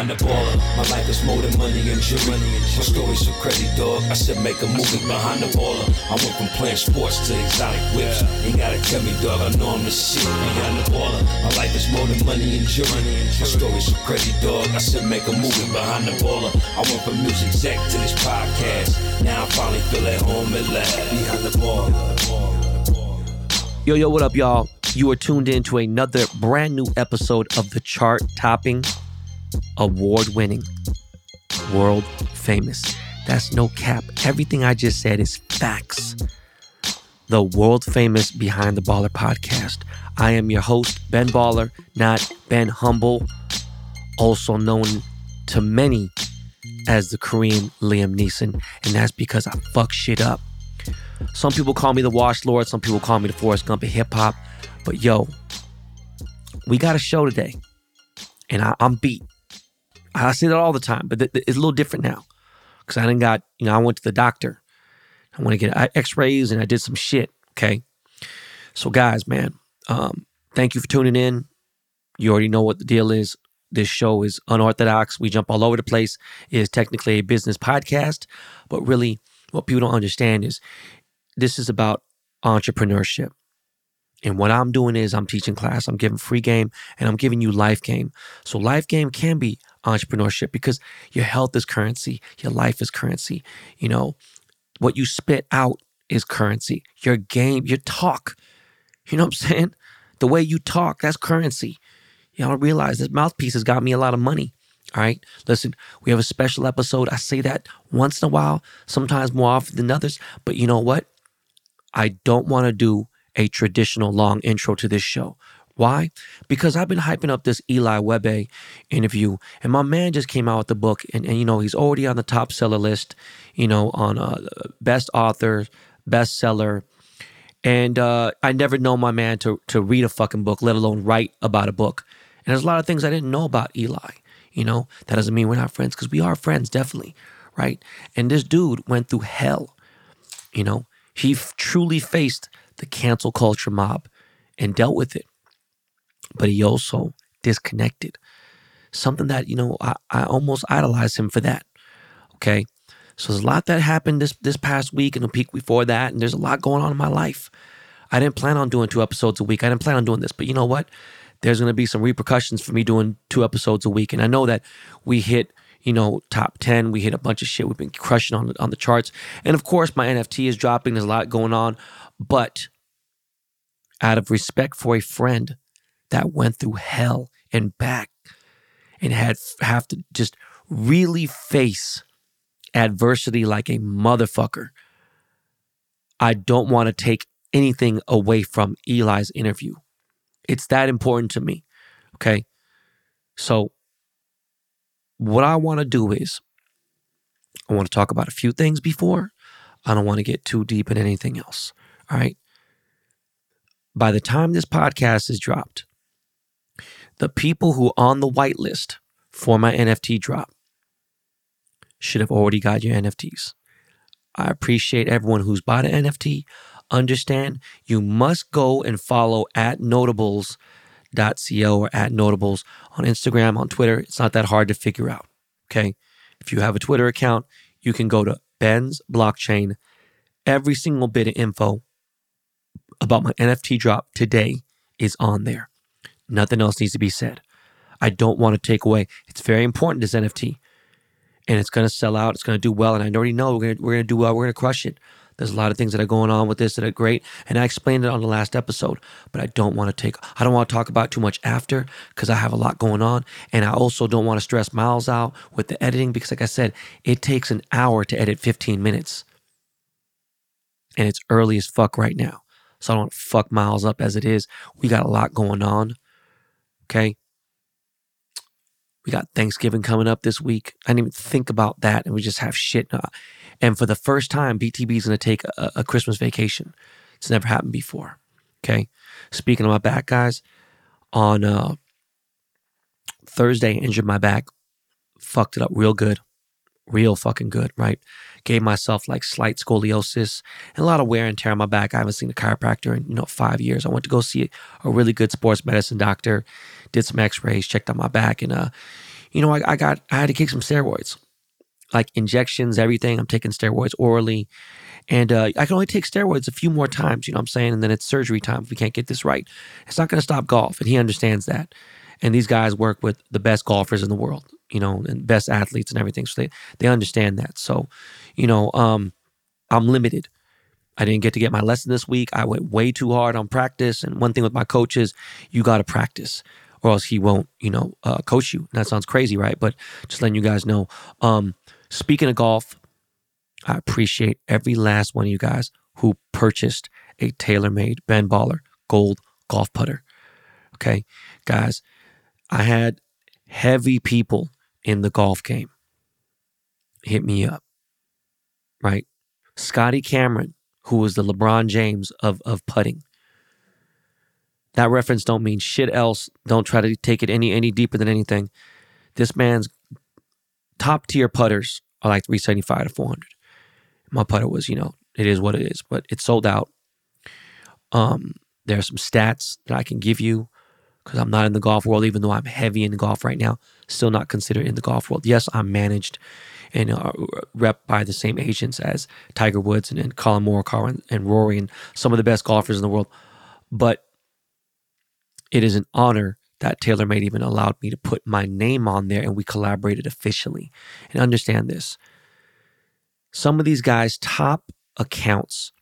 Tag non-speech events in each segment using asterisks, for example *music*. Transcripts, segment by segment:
behind the baller. My life is more than money and jewelry. My story's so crazy, dog. I said make a movie behind the baller. I went from playing sports to exotic whips. Ain't gotta tell me, dog. I know I'm the shit behind the baller. My life is more than money and jewelry. My story's so crazy, dog. I said make a movie behind the baller. I went from music exec to this podcast. Now I finally feel at home at last. Behind the baller. Yo, yo, what up, y'all? You are tuned in to another brand new episode of the chart topping, award winning, world famous. That's no cap. Everything I just said is facts. The world famous Behind the Baller podcast. I am your host, Ben Baller, not Ben Humble, also known to many as the Korean Liam Neeson, and that's because I fuck shit up. Some people call me the Wash Lord, some people call me the Forrest Gump of hip hop, but yo, we got a show today, and I, am beat. I say that all the time, but th- th- it's a little different now because I didn't got you know I went to the doctor. I want to get X-rays and I did some shit. Okay, so guys, man, um, thank you for tuning in. You already know what the deal is. This show is unorthodox. We jump all over the place. It is technically a business podcast, but really, what people don't understand is this is about entrepreneurship. And what I'm doing is I'm teaching class, I'm giving free game, and I'm giving you life game. So life game can be entrepreneurship because your health is currency, your life is currency. You know, what you spit out is currency. Your game, your talk. You know what I'm saying? The way you talk, that's currency. Y'all don't realize this mouthpiece has got me a lot of money. All right. Listen, we have a special episode. I say that once in a while, sometimes more often than others. But you know what? I don't want to do a traditional long intro to this show. Why? Because I've been hyping up this Eli Webe interview, and my man just came out with the book, and, and you know he's already on the top seller list, you know, on uh, best author, bestseller, and uh, I never know my man to to read a fucking book, let alone write about a book. And there's a lot of things I didn't know about Eli. You know, that doesn't mean we're not friends because we are friends, definitely, right? And this dude went through hell. You know, he f- truly faced the cancel culture mob and dealt with it. But he also disconnected. Something that, you know, I, I almost idolize him for that. Okay. So there's a lot that happened this this past week and the week before that, and there's a lot going on in my life. I didn't plan on doing two episodes a week. I didn't plan on doing this, but you know what? There's going to be some repercussions for me doing two episodes a week, and I know that we hit you know, top 10. We hit a bunch of shit. We've been crushing on on the charts. And of course, my NFT is dropping. There's a lot going on. But out of respect for a friend that went through hell and back and had have to just really face adversity like a motherfucker, I don't want to take anything away from Eli's interview. It's that important to me. Okay. So what I want to do is I want to talk about a few things before. I don't want to get too deep in anything else. All right. By the time this podcast is dropped, the people who are on the whitelist for my NFT drop should have already got your NFTs. I appreciate everyone who's bought an NFT. Understand you must go and follow at notables notables.co or at notables on Instagram, on Twitter. It's not that hard to figure out. Okay. If you have a Twitter account, you can go to Ben's blockchain. Every single bit of info about my NFT drop today is on there. Nothing else needs to be said. I don't want to take away. It's very important, this NFT. And it's going to sell out. It's going to do well. And I already know we're going to, we're going to do well. We're going to crush it. There's a lot of things that are going on with this that are great. And I explained it on the last episode, but I don't want to take, I don't want to talk about too much after because I have a lot going on. And I also don't want to stress Miles out with the editing because, like I said, it takes an hour to edit 15 minutes. And it's early as fuck right now. So I don't want fuck Miles up as it is. We got a lot going on. Okay. We got Thanksgiving coming up this week. I didn't even think about that. And we just have shit. And for the first time, BTB is going to take a, a, Christmas vacation. It's never happened before. Okay. Speaking of my back, guys, on uh, Thursday, injured my back, fucked it up real good, real fucking good, right? Gave myself like slight scoliosis and a lot of wear and tear on my back. I haven't seen a chiropractor in you know five years. I went to go see a really good sports medicine doctor, did some X-rays, checked out my back, and uh, you know, I, I got, I had to take some steroids, like injections, everything. I'm taking steroids orally. And uh, I can only take steroids a few more times, you know what I'm saying? And then it's surgery time if we can't get this right. It's not going to stop golf. And he understands that. And these guys work with the best golfers in the world, you know, and best athletes and everything. So they, they understand that. So, you know, um, I'm limited. I didn't get to get my lesson this week. I went way too hard on practice. And one thing with my coaches, you got to practice or else he won't, you know, uh, coach you. And that sounds crazy, right? But just letting you guys know. Um, speaking of golf, I appreciate every last one of you guys who purchased a TaylorMade Ben Baller gold golf putter. Okay, guys, I had heavy people in the golf game hit me up, right? Scotty Cameron, who was the LeBron James of, of putting. That reference don't mean shit else. Don't try to take it any any deeper than anything. This man's top tier putters are like 375 to 400 my putter was, you know, it is what it is, but it sold out. Um, there are some stats that I can give you because I'm not in the golf world, even though I'm heavy in golf right now. Still not considered in the golf world. Yes, I'm managed and uh, rep by the same agents as Tiger Woods and, and Collin Morikawa and, and Rory and some of the best golfers in the world. But it is an honor that TaylorMade even allowed me to put my name on there and we collaborated officially. And understand this some of these guys' top accounts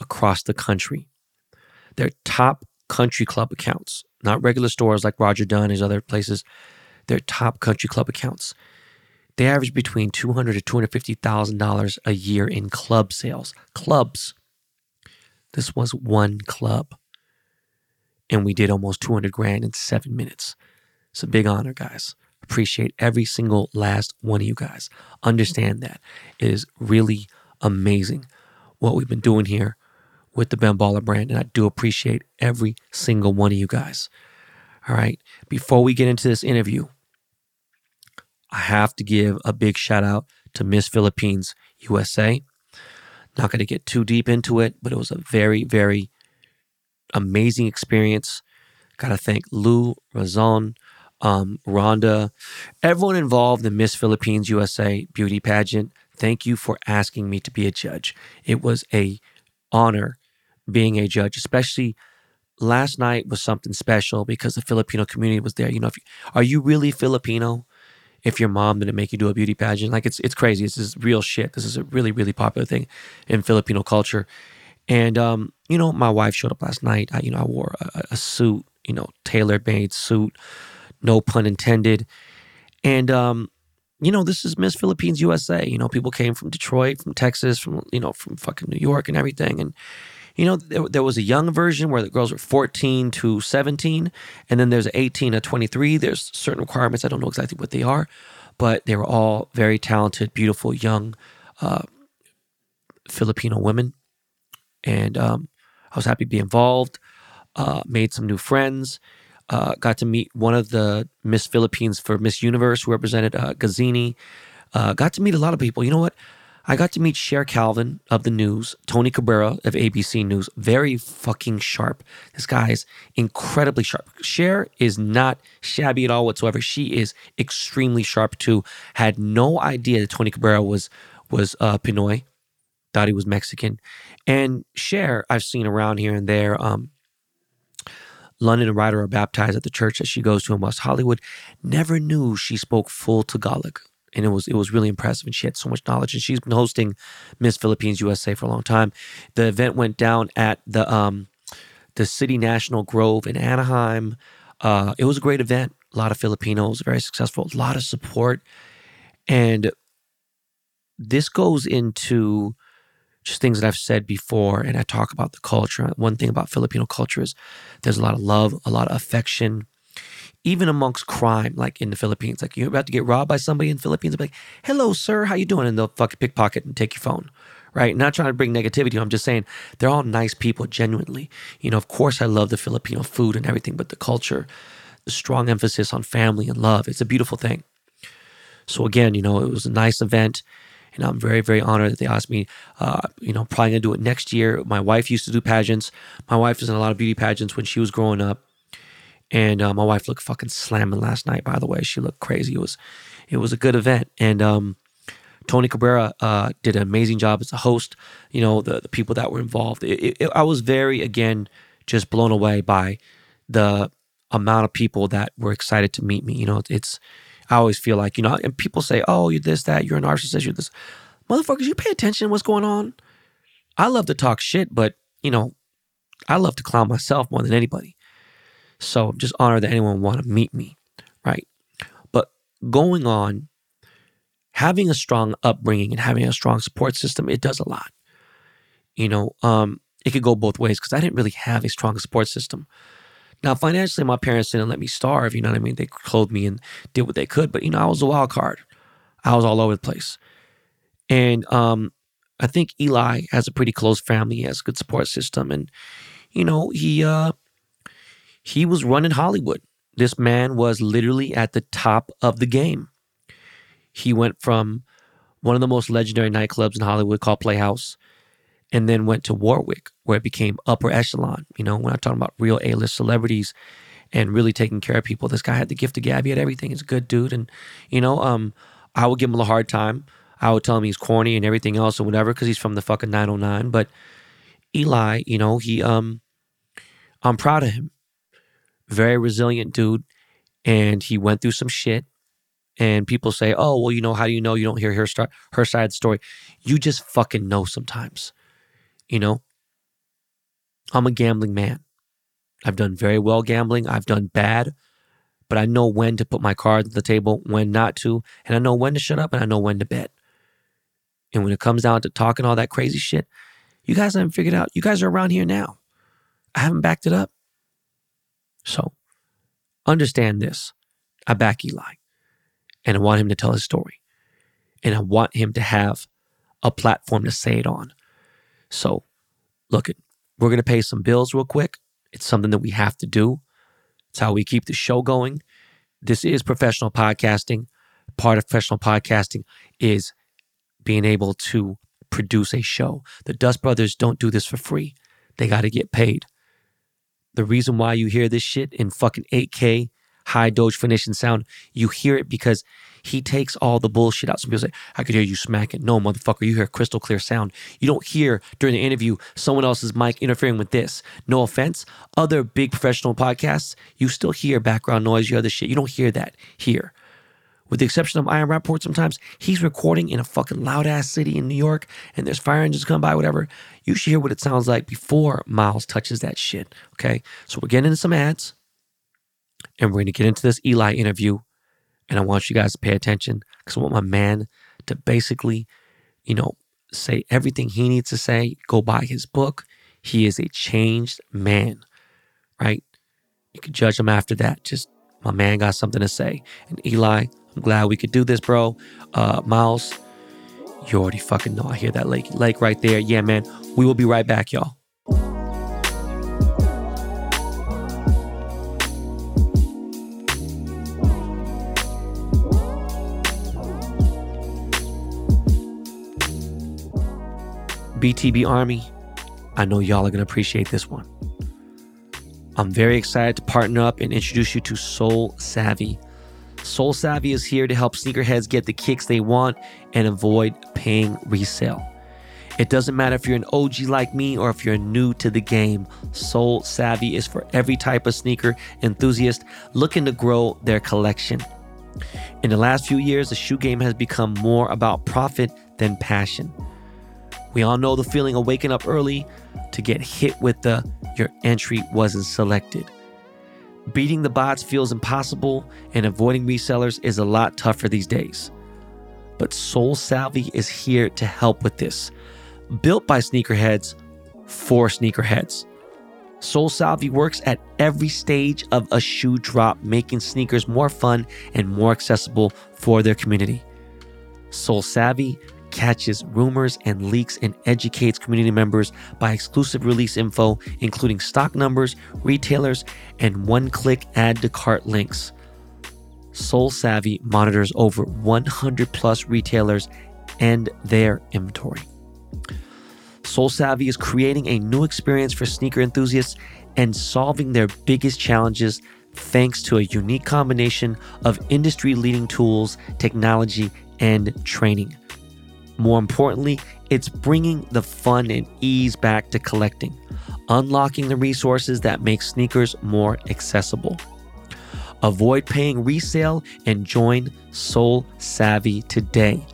across the country. They're top country club accounts, not regular stores like Roger Dunn and other places. They're top country club accounts. They average between two hundred to two hundred fifty thousand dollars a year in club sales. Clubs. This was one club, and we did almost two hundred grand in seven minutes. It's a big honor, guys. Appreciate every single last one of you guys. Understand that. It is really amazing what we've been doing here with the Ben Baller brand. And I do appreciate every single one of you guys. All right. Before we get into this interview, I have to give a big shout out to Miss Philippines USA. Not going to get too deep into it, but it was a very, very amazing experience. Got to thank Lou Razon um, Rhonda, everyone involved in Miss Philippines USA beauty pageant. Thank you for asking me to be a judge. It was a honor being a judge, especially last night was something special because the Filipino community was there. You know, you, are you really Filipino? If your mom didn't make you do a beauty pageant, like it's it's crazy. This is real shit. This is a really really popular thing in Filipino culture. And um, you know, my wife showed up last night. I, you know, I wore a, a suit, you know, tailor made suit no pun intended. And um, you know, this is Miss Philippines USA. You know, people came from Detroit, from Texas, from you know, from fucking New York and everything. And you know, there, there, was a young version where the girls were 14 to 17, and then there's 18 to 23. There's certain requirements. I don't know exactly what they are, but they were all very talented, beautiful, young uh, Filipino women. And um, I was happy to be involved. Uh, made some new friends uh, got to meet one of the Miss Philippines for Miss Universe who represented uh, Gazini. Uh, got to meet a lot of people. You know what? I got to meet Cher Calvin of the news, Tony Cabrera of ABC News. Very fucking sharp. This guy is incredibly sharp. Cher is not shabby at all whatsoever. She is extremely sharp too. Had no idea that Tony Cabrera was was uh, Pinoy. Thought he was Mexican. And Cher, I've seen around here and there. Um, London and Ryder are baptized at the church that she goes to in West Hollywood, never knew she spoke full Tagalog. And it was it was really impressive, and she had so much knowledge. And she's been hosting Miss Philippines USA for a long time. The event went down at the um, the City National Grove in Anaheim. Uh, it was a great event. A lot of Filipinos, very successful. A lot of support, and this goes into just things that I've said before, and I talk about the culture. One thing about Filipino culture is there's a lot of love, a lot of affection, even amongst crime, like in the Philippines. Like you're about to get robbed by somebody in the Philippines, be like, "Hello, sir, how you doing?" And they'll fucking pickpocket and take your phone. Right? Not trying to bring negativity. I'm just saying they're all nice people, genuinely. You know, of course, I love the Filipino food and everything, but the culture, the strong emphasis on family and love, it's a beautiful thing. So again, you know, it was a nice event. And I'm very, very honored that they asked me. Uh, you know, probably gonna do it next year. My wife used to do pageants. My wife was in a lot of beauty pageants when she was growing up. And uh, my wife looked fucking slamming last night. By the way, she looked crazy. It was, it was a good event. And um, Tony Cabrera uh, did an amazing job as a host. You know, the, the people that were involved. It, it, I was very again just blown away by the amount of people that were excited to meet me. You know, it's I always feel like you know, and people say, "Oh, you're this, that, you're a narcissist, you're this." Motherfuckers, you pay attention what's going on. I love to talk shit, but you know, I love to clown myself more than anybody. So just honored that anyone want to meet me, right? But going on, having a strong upbringing and having a strong support system, it does a lot. You know, um, it could go both ways because I didn't really have a strong support system. Now, financially, my parents didn't let me starve. You know what I mean? They clothed me and did what they could, but you know, I was a wild card. I was all over the place. And um, I think Eli has a pretty close family. He has a good support system, and you know, he uh, he was running Hollywood. This man was literally at the top of the game. He went from one of the most legendary nightclubs in Hollywood called Playhouse, and then went to Warwick, where it became upper echelon. You know, when I'm talking about real A-list celebrities and really taking care of people, this guy had the gift of gab. He had everything. He's a good dude, and you know, um, I would give him a hard time. I would tell him he's corny and everything else or whatever because he's from the fucking 909. But Eli, you know, he um I'm proud of him. Very resilient dude. And he went through some shit. And people say, oh, well, you know, how do you know you don't hear her, her side of the story? You just fucking know sometimes. You know? I'm a gambling man. I've done very well gambling. I've done bad, but I know when to put my cards on the table, when not to, and I know when to shut up and I know when to bet. And when it comes down to talking all that crazy shit, you guys haven't figured out. You guys are around here now. I haven't backed it up. So understand this. I back Eli and I want him to tell his story. And I want him to have a platform to say it on. So look, we're going to pay some bills real quick. It's something that we have to do. It's how we keep the show going. This is professional podcasting. Part of professional podcasting is being able to produce a show. The Dust Brothers don't do this for free. They got to get paid. The reason why you hear this shit in fucking 8K, high Doge definition sound, you hear it because he takes all the bullshit out. Some people say, I could hear you smacking. No, motherfucker, you hear crystal clear sound. You don't hear during the interview someone else's mic interfering with this. No offense. Other big professional podcasts, you still hear background noise, you other shit. You don't hear that here with the exception of Ian Rapoport sometimes, he's recording in a fucking loud ass city in New York and there's fire engines come by, whatever. You should hear what it sounds like before Miles touches that shit. Okay. So we're getting into some ads and we're going to get into this Eli interview. And I want you guys to pay attention because I want my man to basically, you know, say everything he needs to say, go buy his book. He is a changed man, right? You can judge him after that. Just my man got something to say. And Eli, I'm glad we could do this, bro. Uh, Miles, you already fucking know. I hear that lake, lake right there. Yeah, man. We will be right back, y'all. BTB Army, I know y'all are going to appreciate this one. I'm very excited to partner up and introduce you to Sole Savy. Sole Savy is here to help sneakerheads get the kicks they want and avoid paying resale. It doesn't matter if you're an OG like me or if you're new to the game, Sole Savy is for every type of sneaker enthusiast looking to grow their collection. In the last few years, the shoe game has become more about profit than passion. We all know the feeling of waking up early to get hit with the your entry wasn't selected. Beating the bots feels impossible, and avoiding resellers is a lot tougher these days. But Sole Savy is here to help with this. Built by sneakerheads for sneakerheads. Sole Savy works at every stage of a shoe drop, making sneakers more fun and more accessible for their community. Sole Savy catches rumors and leaks and educates community members by exclusive release info, including stock numbers, retailers, and one click add to cart links. Sole Savy monitors over 100 plus retailers and their inventory. Sole Savy is creating a new experience for sneaker enthusiasts and solving their biggest challenges thanks to a unique combination of industry leading tools, technology, and training. More importantly, it's bringing the fun and ease back to collecting, unlocking the resources that make sneakers more accessible. Avoid paying resale and join Sole Savy today.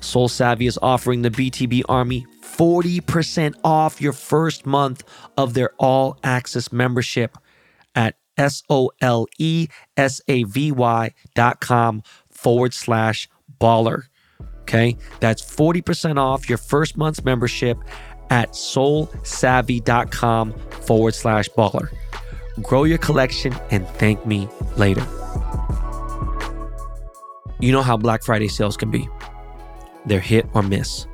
Sole Savy is offering the BTB Army 40% off your first month of their all access membership at S O L E S A V Y dot com forward slash baller. Okay, that's 40% off your first month's membership at solesavy.com forward slash baller. Grow your collection and thank me later. You know how Black Friday sales can be. They're hit or miss.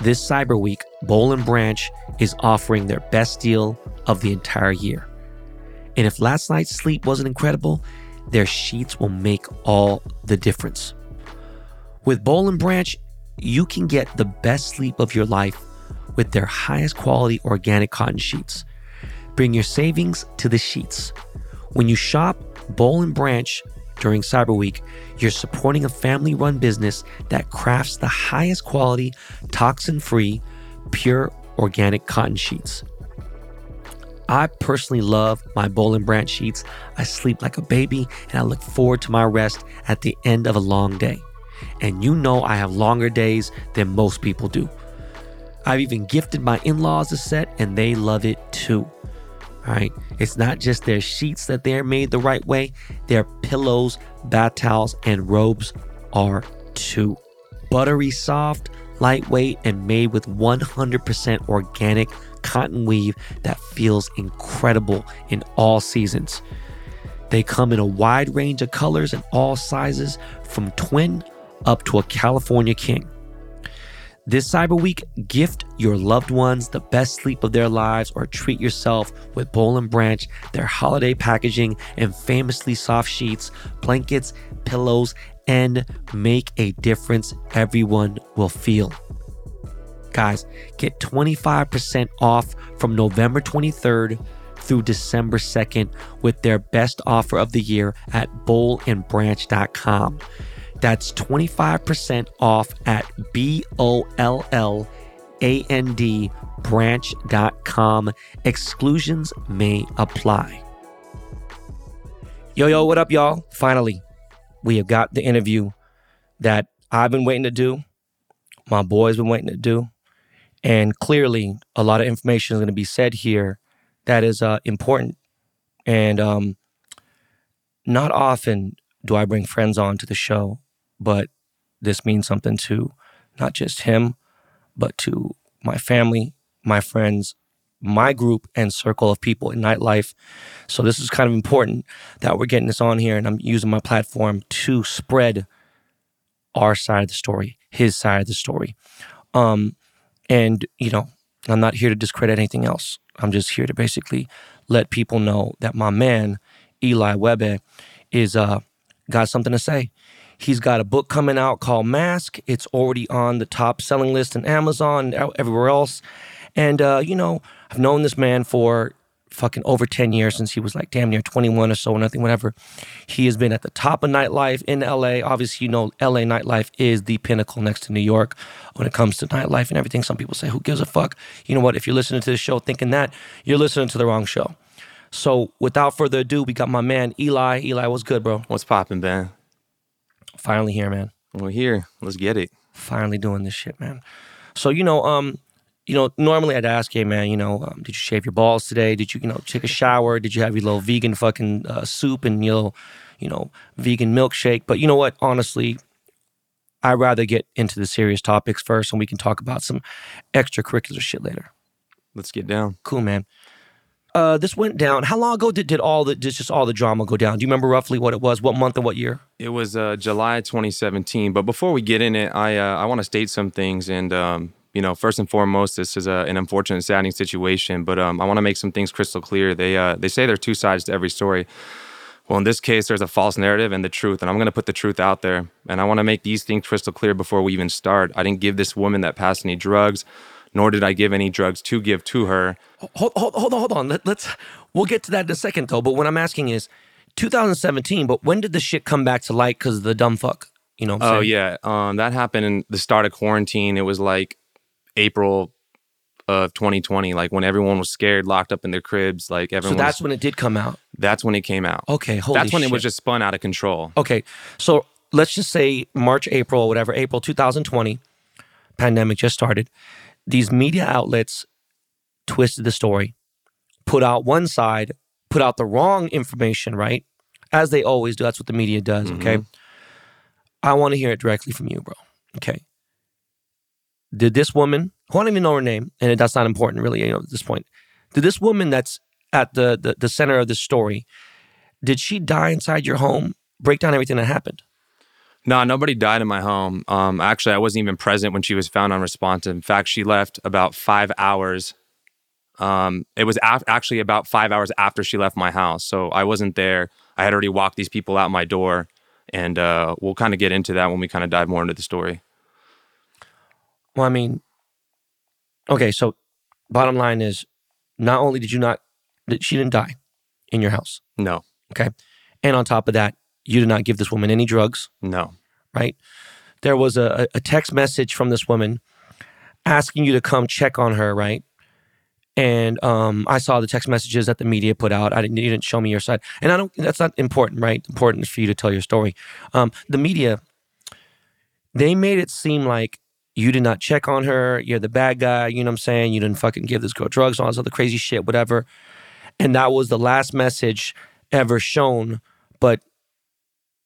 This Cyber Week, Boll and Branch is offering their best deal of the entire year. And if last night's sleep wasn't incredible, their sheets will make all the difference. With Boll and Branch, you can get the best sleep of your life with their highest quality organic cotton sheets. Bring your savings to the sheets. When you shop Boll and Branch during Cyber Week, you're supporting a family run business that crafts the highest quality, toxin free, pure organic cotton sheets. I personally love my Boll and Branch sheets. I sleep like a baby and I look forward to my rest at the end of a long day. And you know I have longer days than most people do. I've even gifted my in laws a set and they love it too. All right. It's not just their sheets that they're made the right way, their pillows, bath towels, and robes are too. Buttery soft, lightweight, and made with 100% organic cotton weave that feels incredible in all seasons. They come in a wide range of colors and all sizes, from twin up to a California king. This Cyber Week, gift your loved ones the best sleep of their lives or treat yourself with Boll and Branch, their holiday packaging, and famously soft sheets, blankets, pillows, and make a difference everyone will feel. Guys, get 25% off from November 23rd through December 2nd with their best offer of the year at bollandbranch.com. That's 25% off at B O L L A N D branch.com. Exclusions may apply. Yo, yo, what up, y'all? Finally, we have got the interview that I've been waiting to do, my boys been waiting to do. And clearly, a lot of information is going to be said here that is uh, important. And um, not often do I bring friends on to the show but this means something to not just him, but to my family, my friends, my group and circle of people in nightlife. So this is kind of important that we're getting this on here and I'm using my platform to spread our side of the story, his side of the story. Um, and you know, I'm not here to discredit anything else. I'm just here to basically let people know that my man, Eli Webe, is uh got something to say. He's got a book coming out called Mask. It's already on the top selling list in Amazon, and everywhere else. And, uh, you know, I've known this man for fucking over 10 years since he was like damn near 21 or so, nothing, whatever. He has been at the top of nightlife in LA. Obviously, you know, LA nightlife is the pinnacle next to New York when it comes to nightlife and everything. Some people say, who gives a fuck? You know what? If you're listening to this show thinking that, you're listening to the wrong show. So without further ado, we got my man Eli. Eli, what's good, bro? What's popping, Ben? Finally here, man. We're here. Let's get it. Finally doing this shit, man. So you know, um, you know, normally I'd ask, hey man, you know, um, did you shave your balls today? Did you, you know, take a shower? Did you have your little vegan fucking uh, soup and your, little, you know, vegan milkshake? But you know what? Honestly, I'd rather get into the serious topics first, and we can talk about some extracurricular shit later. Let's get down. Cool, man uh, this went down. How long ago did, did all the did just all the drama go down? Do you remember roughly what it was? What month and what year? It was uh, July 2017. But before we get in it, I uh, I want to state some things. And um, you know, first and foremost, this is a, an unfortunate, saddening situation. But um, I want to make some things crystal clear. They uh, they say there are two sides to every story. Well, in this case, there's a false narrative and the truth, and I'm going to put the truth out there. And I want to make these things crystal clear before we even start. I didn't give this woman that passed any drugs nor did I give any drugs to give to her. Hold, hold, hold on, hold on. Let, us we'll get to that in a second though. But what I'm asking is, 2017, but when did the shit come back to light because of the dumb fuck? You know what I'm Oh saying? yeah, um, that happened in the start of quarantine. It was like April of 2020, like when everyone was scared, locked up in their cribs. Like everyone. So that's was- when it did come out. that's when it came out. Okay, holy that's when it was just spun out of control. Okay, so let's just say March, April, whatever, April 2020, pandemic just started. These media outlets twisted the story, put out one side, put out the wrong information, right? As they always do. That's what the media does, okay? Mm-hmm. I want to hear it directly from you, bro. Okay. Did this woman, who I don't even know her name, and that's not important really, you know, at this point. Did this woman that's at the, the, the center of this story, did she die inside your home? Break down everything that happened. No, nobody died in my home. Um, actually, I wasn't even present when she was found unresponsive. In fact, she left about five hours. Um, it was af- actually about five hours after she left my house, so I wasn't there. I had already walked these people out my door, and uh, we'll kind of get into that when we kind of dive more into the story. Well, I mean, okay, so bottom line is not only did you not, she didn't die in your house, No, okay? And on top of that, you did not give this woman any drugs, no, right? There was a, a text message from this woman asking you to come check on her, right? And um, I saw the text messages that the media put out. I didn't, you didn't show me your side, and I don't. That's not important, right? Important is for you to tell your story. Um, the media, they made it seem like you did not check on her. You're the bad guy. You know what I'm saying? You didn't fucking give this girl drugs, all this other crazy shit, whatever. And that was the last message ever shown. But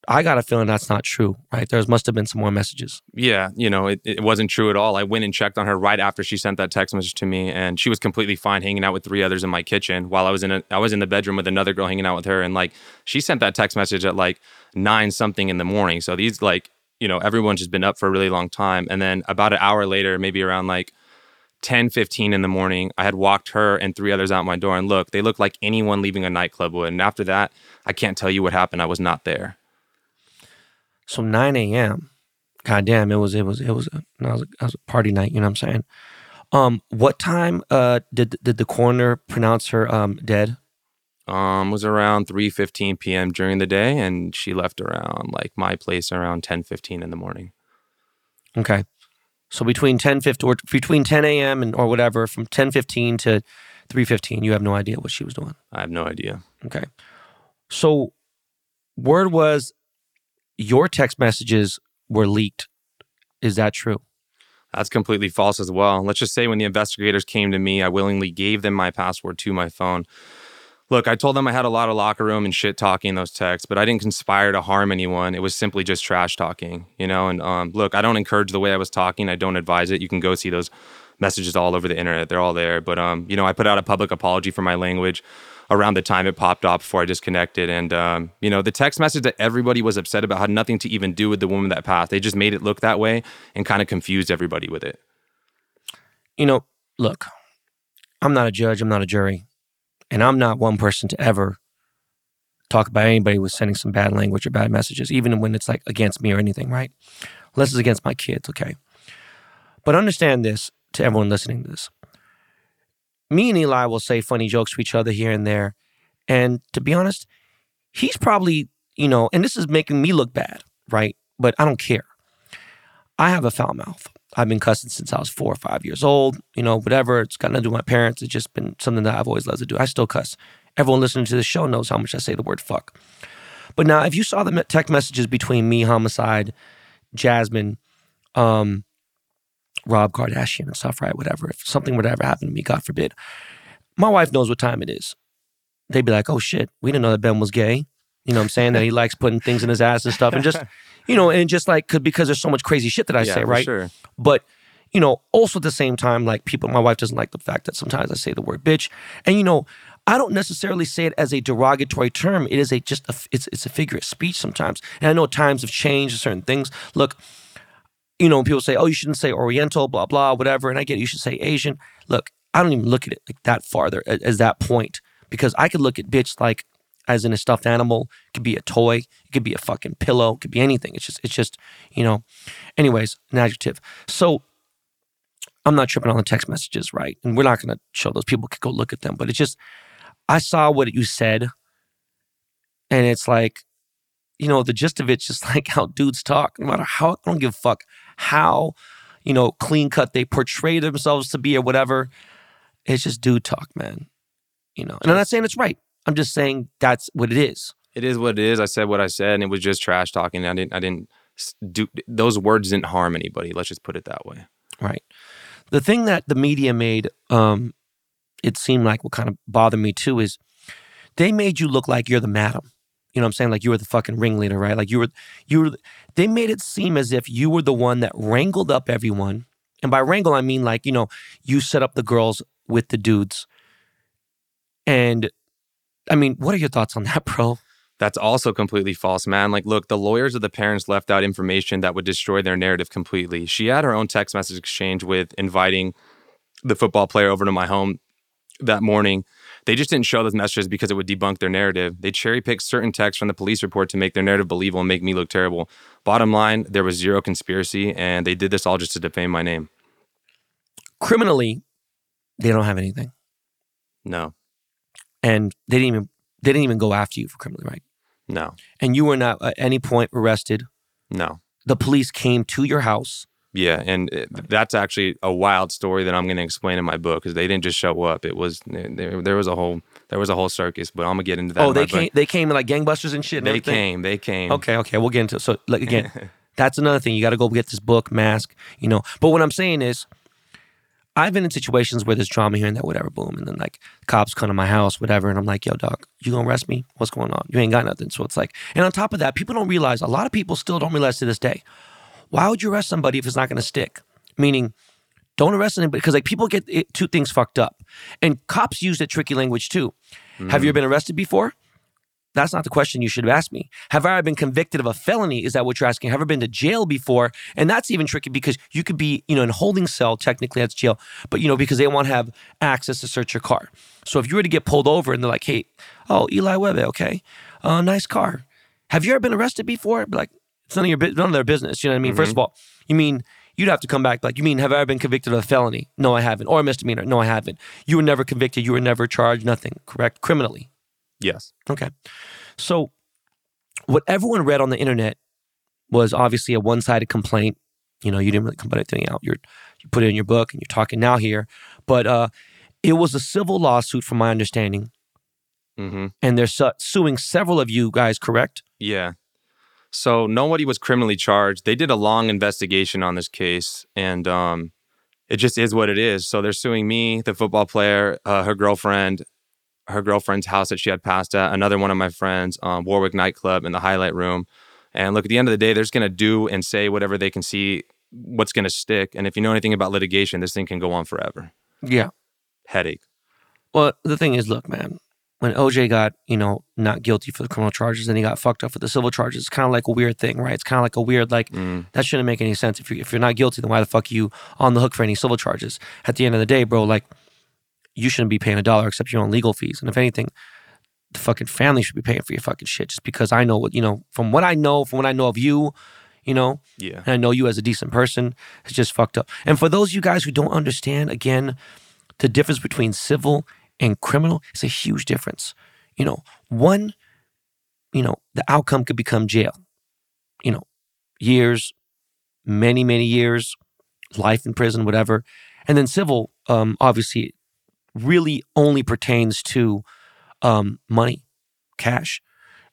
I got a feeling that's not true, right? There must have been some more messages. yeah, you know, it, it wasn't true at all. I went and checked on her right after she sent that text message to me, and she was completely fine hanging out with three others in my kitchen while I was in a, I was in the bedroom with another girl hanging out with her, and like she sent that text message at like nine something in the morning. So these like you know everyone's just been up for a really long time, and then about an hour later, maybe around like 10 15 in the morning i had walked her and three others out my door and look they looked like anyone leaving a nightclub would and after that i can't tell you what happened i was not there So 9 a.m. God damn, it was it was it was a, it was a, was a party night. You know what I'm saying? Um, what time uh did did the coroner pronounce her um dead? um was around 3:15 p.m. during the day and she left around like my place around 10:15 in the morning. Okay, so between 10 15 or between 10 a.m. and or whatever, from 10 15 to 3 15, you have no idea what she was doing. I have no idea. Okay, so word was your text messages were leaked. Is that true? That's completely false as well. Let's just say when the investigators came to me, I willingly gave them my password to my phone. Look, I told them I had a lot of locker room and shit talking in those texts, but I didn't conspire to harm anyone. It was simply just trash talking, you know? And um, look, I don't encourage the way I was talking. I don't advise it. You can go see those messages all over the internet. They're all there. But, um, you know, I put out a public apology for my language around the time it popped up before I disconnected. And, um, you know, the text message that everybody was upset about had nothing to even do with the woman that passed. They just made it look that way and kind of confused everybody with it. you know, look, I'm not a judge, I'm not a jury, and I'm not one person to ever talk about anybody with sending some bad language or bad messages, even when it's like against me or anything, right? Unless it's against my kids, okay? But understand this to everyone listening to this. Me and Eli will say funny jokes to each other here and there. And to be honest, he's probably, you know, and this is making me look bad, right? But I don't care. I have a foul mouth. I've been cussing since I was four or five years old. You know, whatever. It's got nothing to do with my parents. It's just been something that I've always loved to do. I still cuss. Everyone listening to this show knows how much I say the word fuck. But now, if you saw the text messages between me, Homicide, Jasmine, um, Rob Kardashian and stuff, right? Whatever. If something would ever happen to me, God forbid, my wife knows what time it is. They'd be like, oh shit, we didn't know that Ben was gay. You know what I'm saying? that he likes putting things in his ass and stuff. And just, *laughs* you know, and just like, could because there's so much crazy shit that I yeah, say, right? Sure. But you know, also at the same time, like people, my wife doesn't like the fact that sometimes I say the word bitch, and you know, I don't necessarily say it as a derogatory term. It is a just a, it's it's a figure of speech sometimes, and I know times have changed and certain things. Look, you know, people say, oh, you shouldn't say Oriental, blah blah, whatever, and I get you should say Asian. Look, I don't even look at it like that farther as, as that point because I could look at bitch like as in a stuffed animal. It could be a toy. It could be a fucking pillow. It could be anything. It's just, it's just, you know. Anyways, an adjective. So I'm not tripping on the text messages, right? And we're not going to show those people could go look at them. But it's just, I saw what you said, and it's like, you know, the gist of it's just *laughs* like how dudes talk. No matter how I don't give a fuck how, you know, clean cut they portray themselves to be or whatever. It's just dude talk, man. You know, and I'm not saying it's right. I'm just saying that's what it is. It is what it is. I said what I said, and it was just trash talking. I didn't. I didn't do those words. Didn't harm anybody. Let's just put it that way. Right. The thing that the media made um it seem like what kind of bothered me too is they made you look like you're the madam. You know what I'm saying? Like you were the fucking ringleader, right? Like you were you were they made it seem as if you were the one that wrangled up everyone. And by wrangle I mean like, you know, you set up the girls with the dudes. And I mean, what are your thoughts on that, *laughs* bro? That's also completely false, man. Like, look, the lawyers of the parents left out information that would destroy their narrative completely. She had her own text message exchange with inviting the football player over to my home that morning. They just didn't show those messages because it would debunk their narrative. They cherry picked certain texts from the police report to make their narrative believable and make me look terrible. Bottom line, there was zero conspiracy, and they did this all just to defame my name. Criminally, they don't have anything. No, And they didn't even they didn't even go after you for criminally, right? no, And you were not at any point arrested. no. The police came to your house. Yeah, and eh, it, that's actually a wild story that I'm going to explain in my book because they didn't just show up. It was eh, there, there was a whole there was a whole circus, but I'm gonna get into that. oh, in they my book. came. They came like gangbusters and shit. And They everything? came. They came. Okay, okay, we'll get into it. So, like again, *laughs* that's another thing. You got to go get this book, mask. You know. But what I'm saying is, I've been in situations where there's drama here and there, whatever, boom, and then like cops come to my house, whatever, and I'm like, yo, dog, you gonna arrest me? What's going on? You ain't got nothing. So it's like, and on top of that, people don't realize. A lot of people still don't realize to this day. Why would you arrest somebody if it's not gonna stick? Meaning, don't arrest anybody because like people get it, two things fucked up, and cops use that tricky language too. Have you ever been arrested before? That's not the question you should have asked me. Have I ever been convicted of a felony? Is that what you're asking? Have I ever been to jail before? And that's even tricky because you could be, you know, in holding cell. Technically, that's jail. But you know, because they want to have access to search your car. So if you were to get pulled over and they're like, "Hey, oh Eli Webbe, okay, uh, nice car. Have you ever been arrested before?" Be like, it's none of your none of their business. You know what I mean? First of all, you mean you'd have to come back like, you mean have I ever been convicted of a felony? No, I haven't. Or a misdemeanor? No, I haven't. You were never convicted. You were never charged. Nothing. Correct? Criminally. Yes. Okay. So, what everyone read on the internet was obviously a one-sided complaint. You know, you didn't really complain anything out. You're you put it in your book and you're talking now here, but uh, it was a civil lawsuit, from my understanding, Mm-hmm. and they're su- suing several of you guys. Correct? Yeah. So nobody was criminally charged. They did a long investigation on this case, and um, it just is what it is. So they're suing me, the football player, uh, her girlfriend, her girlfriend's house that she had passed at, another one of my friends, um, Warwick nightclub in the highlight room. And look, at the end of the day, they're just gonna do and say whatever they can see, what's gonna stick. And if you know anything about litigation, this thing can go on forever. Yeah. Headache. Well, the thing is, look, man, when OJ got, you know, not guilty for the criminal charges and he got fucked up for the civil charges, it's kind of like a weird thing, right? It's kind of like a weird, like, Mm. that shouldn't make any sense. If, you're, if you're not guilty, then why the fuck are you on the hook for any civil charges? At the end of the day, bro, like, you shouldn't be paying a dollar except your own legal fees. And if anything, the fucking family should be paying for your fucking shit just because I know what, you know, from what I know, from what I know of you, you know, Yeah. and I know you as a decent person, it's just fucked up. And for those of you guys who don't understand, again, the difference between civil and criminal is a huge difference. You know, one, you know, the outcome could become jail. You know, years, many, many years, life in prison, whatever. And then civil, um, obviously, really only pertains to um, money, cash.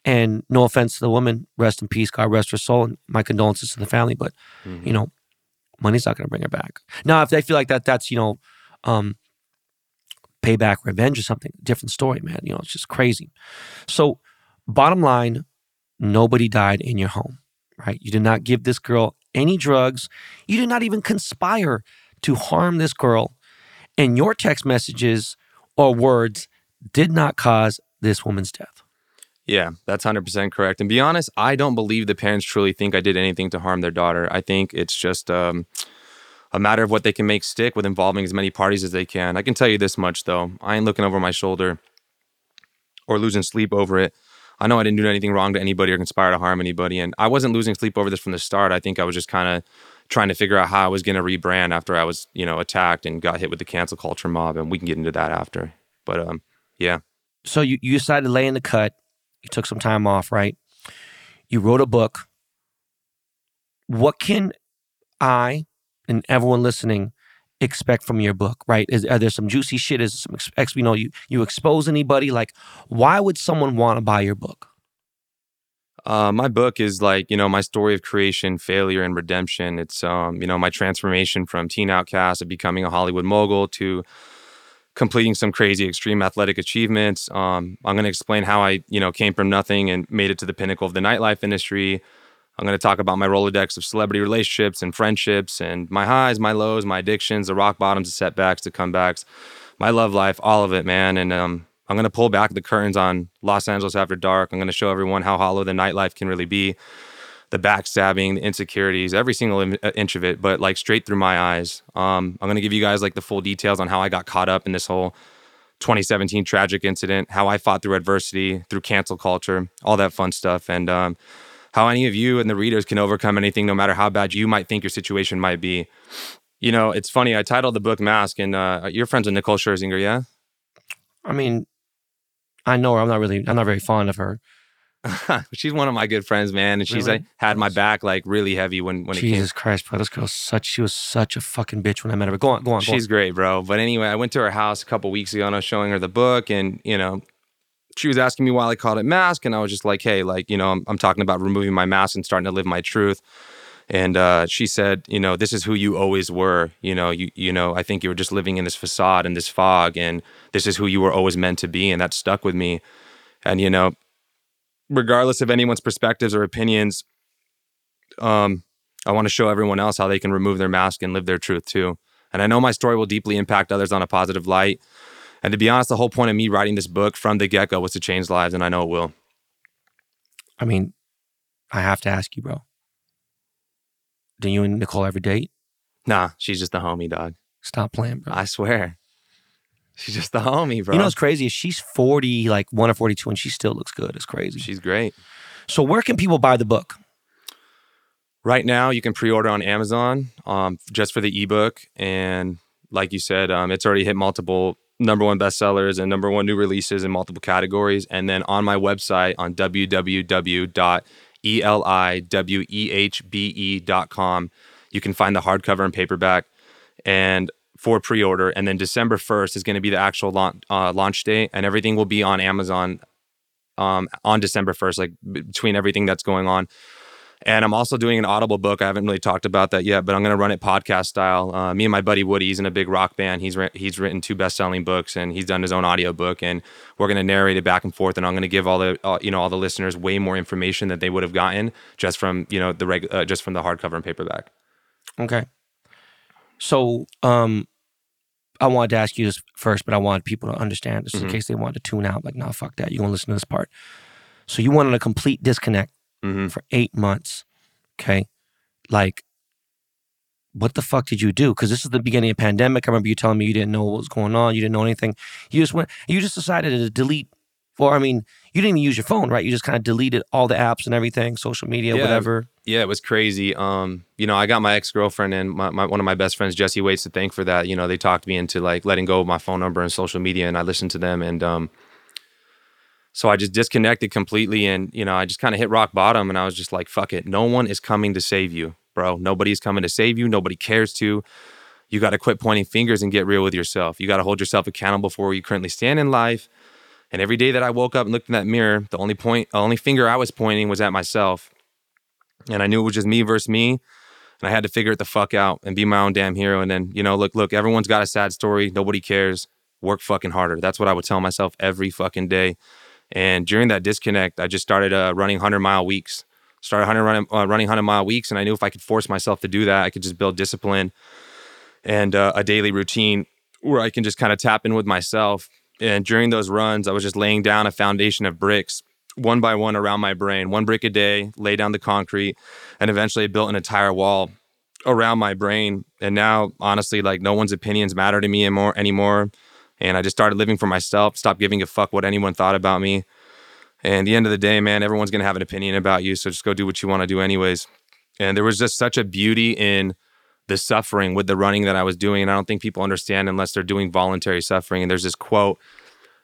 And no offense to the woman, rest in peace, God rest her soul, and my condolences to the family. But Mhm. you know, money's not going to bring her back. Now, if they feel like that, that's you know, um, payback, revenge, or something. Different story, man. You know, it's just crazy. So, bottom line, nobody died in your home, right? You did not give this girl any drugs. You did not even conspire to harm this girl, and your text messages or words did not cause this woman's death. Yeah, that's 100% correct. And be honest, I don't believe the parents truly think I did anything to harm their daughter. I think it's just um, a matter of what they can make stick with involving as many parties as they can. I can tell you this much, though. I ain't looking over my shoulder or losing sleep over it. I know I didn't do anything wrong to anybody or conspire to harm anybody. And I wasn't losing sleep over this from the start. I think I was just kind of trying to figure out how I was going to rebrand after I was, you know, attacked and got hit with the cancel culture mob. And we can get into that after. But um, yeah. So you, you decided to lay in the cut You took some time off, right? You wrote a book. What can I and everyone listening expect from your book, right? Is are there some juicy shit? Is some ex, you know you you expose anybody? Like, why would someone want to buy your book? Uh, my book is like you know my story of creation, failure, and redemption. It's um you know my transformation from teen outcast of becoming a Hollywood mogul to completing some crazy extreme athletic achievements. Um, I'm going to explain how I you know came from nothing and made it to the pinnacle of the nightlife industry. I'm going to talk about my Rolodex of celebrity relationships and friendships and my highs, my lows, my addictions, the rock bottoms, the setbacks, the comebacks, my love life, all of it, man. And um, I'm going to pull back the curtains on Los Angeles after dark. I'm going to show everyone how hollow the nightlife can really be the backstabbing, the insecurities, every single uh, inch of it, but like straight through my eyes. Um, I'm going to give you guys like the full details on how I got caught up in this whole 2017 tragic incident, how I fought through adversity, through cancel culture, all that fun stuff. And, um, how any of you and the readers can overcome anything, no matter how bad you might think your situation might be. You know, it's funny. I titled the book "Mask," and uh, you're friends with Nicole Scherzinger, yeah? I mean, I know her. I'm not really. I'm not very fond of her. *laughs* she's one of my good friends, man, and she's really? like had my back like really heavy when when Jesus it came. Jesus Christ, bro, this girl's such. She was such a fucking bitch when I met her. But go on, go on. Go she's on. great, bro. But anyway, I went to her house a couple weeks ago and I was showing her the book, and you know, she was asking me why I called it mask, and I was just like, hey, like you know, I'm, I'm talking about removing my mask and starting to live my truth. And uh, she said, you know, this is who you always were. You know, you you know, I think you were just living in this facade and this fog, and this is who you were always meant to be, and that stuck with me. And you know, regardless of anyone's perspectives or opinions, um, I want to show everyone else how they can remove their mask and live their truth too. And I know my story will deeply impact others on a positive light. And to be honest, the whole point of me writing this book from the get go was to change lives, and I know it will. I mean, I have to ask you, bro. Do you and Nicole ever date? Nah, she's just the homie, dog. Stop playing, bro. I swear. She's just the homie, bro. You know what's crazy is she's 40, like one or 42, and she still looks good. It's crazy. She's great. So where can people buy the book? Right now, you can pre-order on Amazon um, just for the ebook, and like you said, um, it's already hit multiple number one bestsellers and number one new releases in multiple categories. And then on my website on www.eliwehbe.com, you can find the hardcover and paperback and for pre-order. And then December 1st is going to be the actual launch, uh, launch date and everything will be on Amazon um, on December 1st, like between everything that's going on. And I'm also doing an Audible book. I haven't really talked about that yet, but I'm going to run it podcast style. Uh, me and my buddy Woody, he's in a big rock band. He's re- he's written two best selling books, and he's done his own audio book. And we're going to narrate it back and forth. And I'm going to give all the uh, you know all the listeners way more information that they would have gotten just from you know the reg- uh, just from the hardcover and paperback. Okay. So um, I wanted to ask you this first, but I wanted people to understand just mm-hmm. in case they wanted to tune out. Like, nah, fuck that. You're gonna listen to this part. So you wanted a complete disconnect mm-hmm. for eight months. Okay. Like, what the fuck did you do? Because this is the beginning of pandemic. I remember you telling me you didn't know what was going on. You didn't know anything. You just went, you just decided to delete, or I mean, you didn't even use your phone, right? You just kind of deleted all the apps and everything, social media, yeah, whatever. Yeah, it was crazy. Um, you know, I got my ex girlfriend and my, my, one of my best friends, Jesse Waits, to thank for that. You know, they talked me into like letting go of my phone number and social media, and I listened to them. And um, so I just disconnected completely and, you know, I just kind of hit rock bottom and I was just like, fuck it. No one is coming to save you, bro. Nobody's coming to save you. Nobody cares to. You got to quit pointing fingers and get real with yourself. You got to hold yourself accountable for where you currently stand in life. And every day that I woke up and looked in that mirror, the only point, the only finger I was pointing was at myself. And I knew it was just me versus me. And I had to figure it the fuck out and be my own damn hero. And then, you know, look, look, everyone's got a sad story. Nobody cares. Work fucking harder. That's what I would tell myself every fucking day. And during that disconnect, I just started uh, running 100 mile weeks. Started 100 running, uh, running 100 mile weeks. And I knew if I could force myself to do that, I could just build discipline and uh, a daily routine where I can just kind of tap in with myself. And during those runs, I was just laying down a foundation of bricks one by one around my brain, one brick a day, lay down the concrete, and eventually built an entire wall around my brain. And now, honestly, like no one's opinions matter to me anymore. anymore. And I just started living for myself, stopped giving a fuck what anyone thought about me. And the end of the day, man, everyone's gonna have an opinion about you. So just go do what you wanna do, anyways. And there was just such a beauty in the suffering with the running that I was doing. And I don't think people understand unless they're doing voluntary suffering. And there's this quote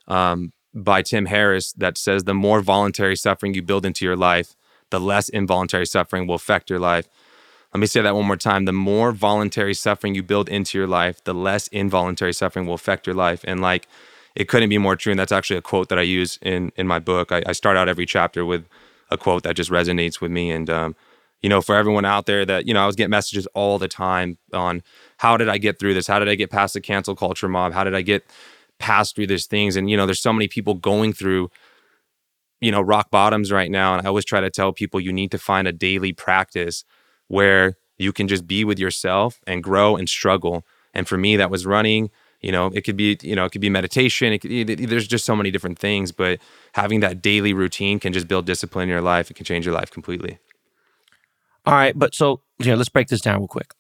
um, by Tim Ferriss that says the more voluntary suffering you build into your life, the less involuntary suffering will affect your life. Let me say that one more time. The more voluntary suffering you build into your life, the less involuntary suffering will affect your life. And like, it couldn't be more true. And that's actually a quote that I use in in my book. I, I start out every chapter with a quote that just resonates with me. And um, you know, for everyone out there that you know, I was getting messages all the time on how did I get through this? How did I get past the cancel culture mob? How did I get past through these things? And you know, there's so many people going through you know rock bottoms right now and i always try to tell people you need to find a daily practice where you can just be with yourself and grow and struggle. And for me that was running you know it could be you know it could be meditation it could, there's just so many different things but having that daily routine can just build discipline in your life it can change your life completely. All right but so yeah let's break this down real quick.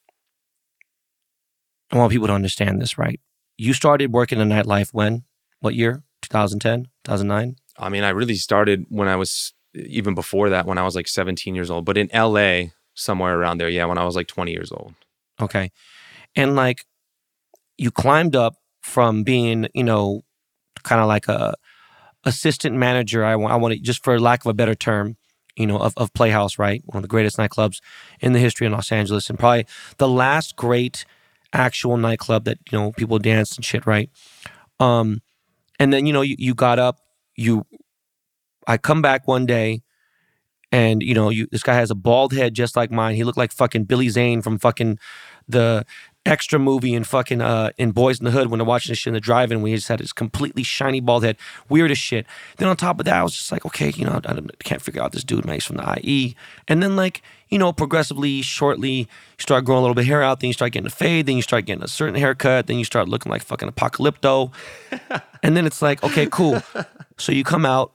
I want people to understand this right? You started working in nightlife when? What year? 2010 2009 i mean i really started when i was even before that when i was like 17 years old but in la somewhere around there yeah when i was like 20 years old okay and like you climbed up from being, you know, kind of like a assistant manager. I want, I want to, just for lack of a better term, you know, of, of Playhouse, right? One of the greatest nightclubs in the history of Los Angeles, and probably the last great actual nightclub that you know people danced and shit, right? Um, and then you know you, you got up, you, I come back one day, and you know you this guy has a bald head just like mine. He looked like fucking Billy Zane from fucking the extra movie in fucking uh in Boyz n the Hood when they're watching this shit in the drive-in when he just had his completely shiny bald head, weird as shit. Then on top of that, I was just like, okay, you know, I can't figure out this dude, man. He's from the IE. And then like, you know, progressively, shortly, you start growing a little bit of hair out, then you start getting a fade, then you start getting a certain haircut, then you start looking like fucking apocalypto. *laughs* and then it's like, okay, cool. So you come out,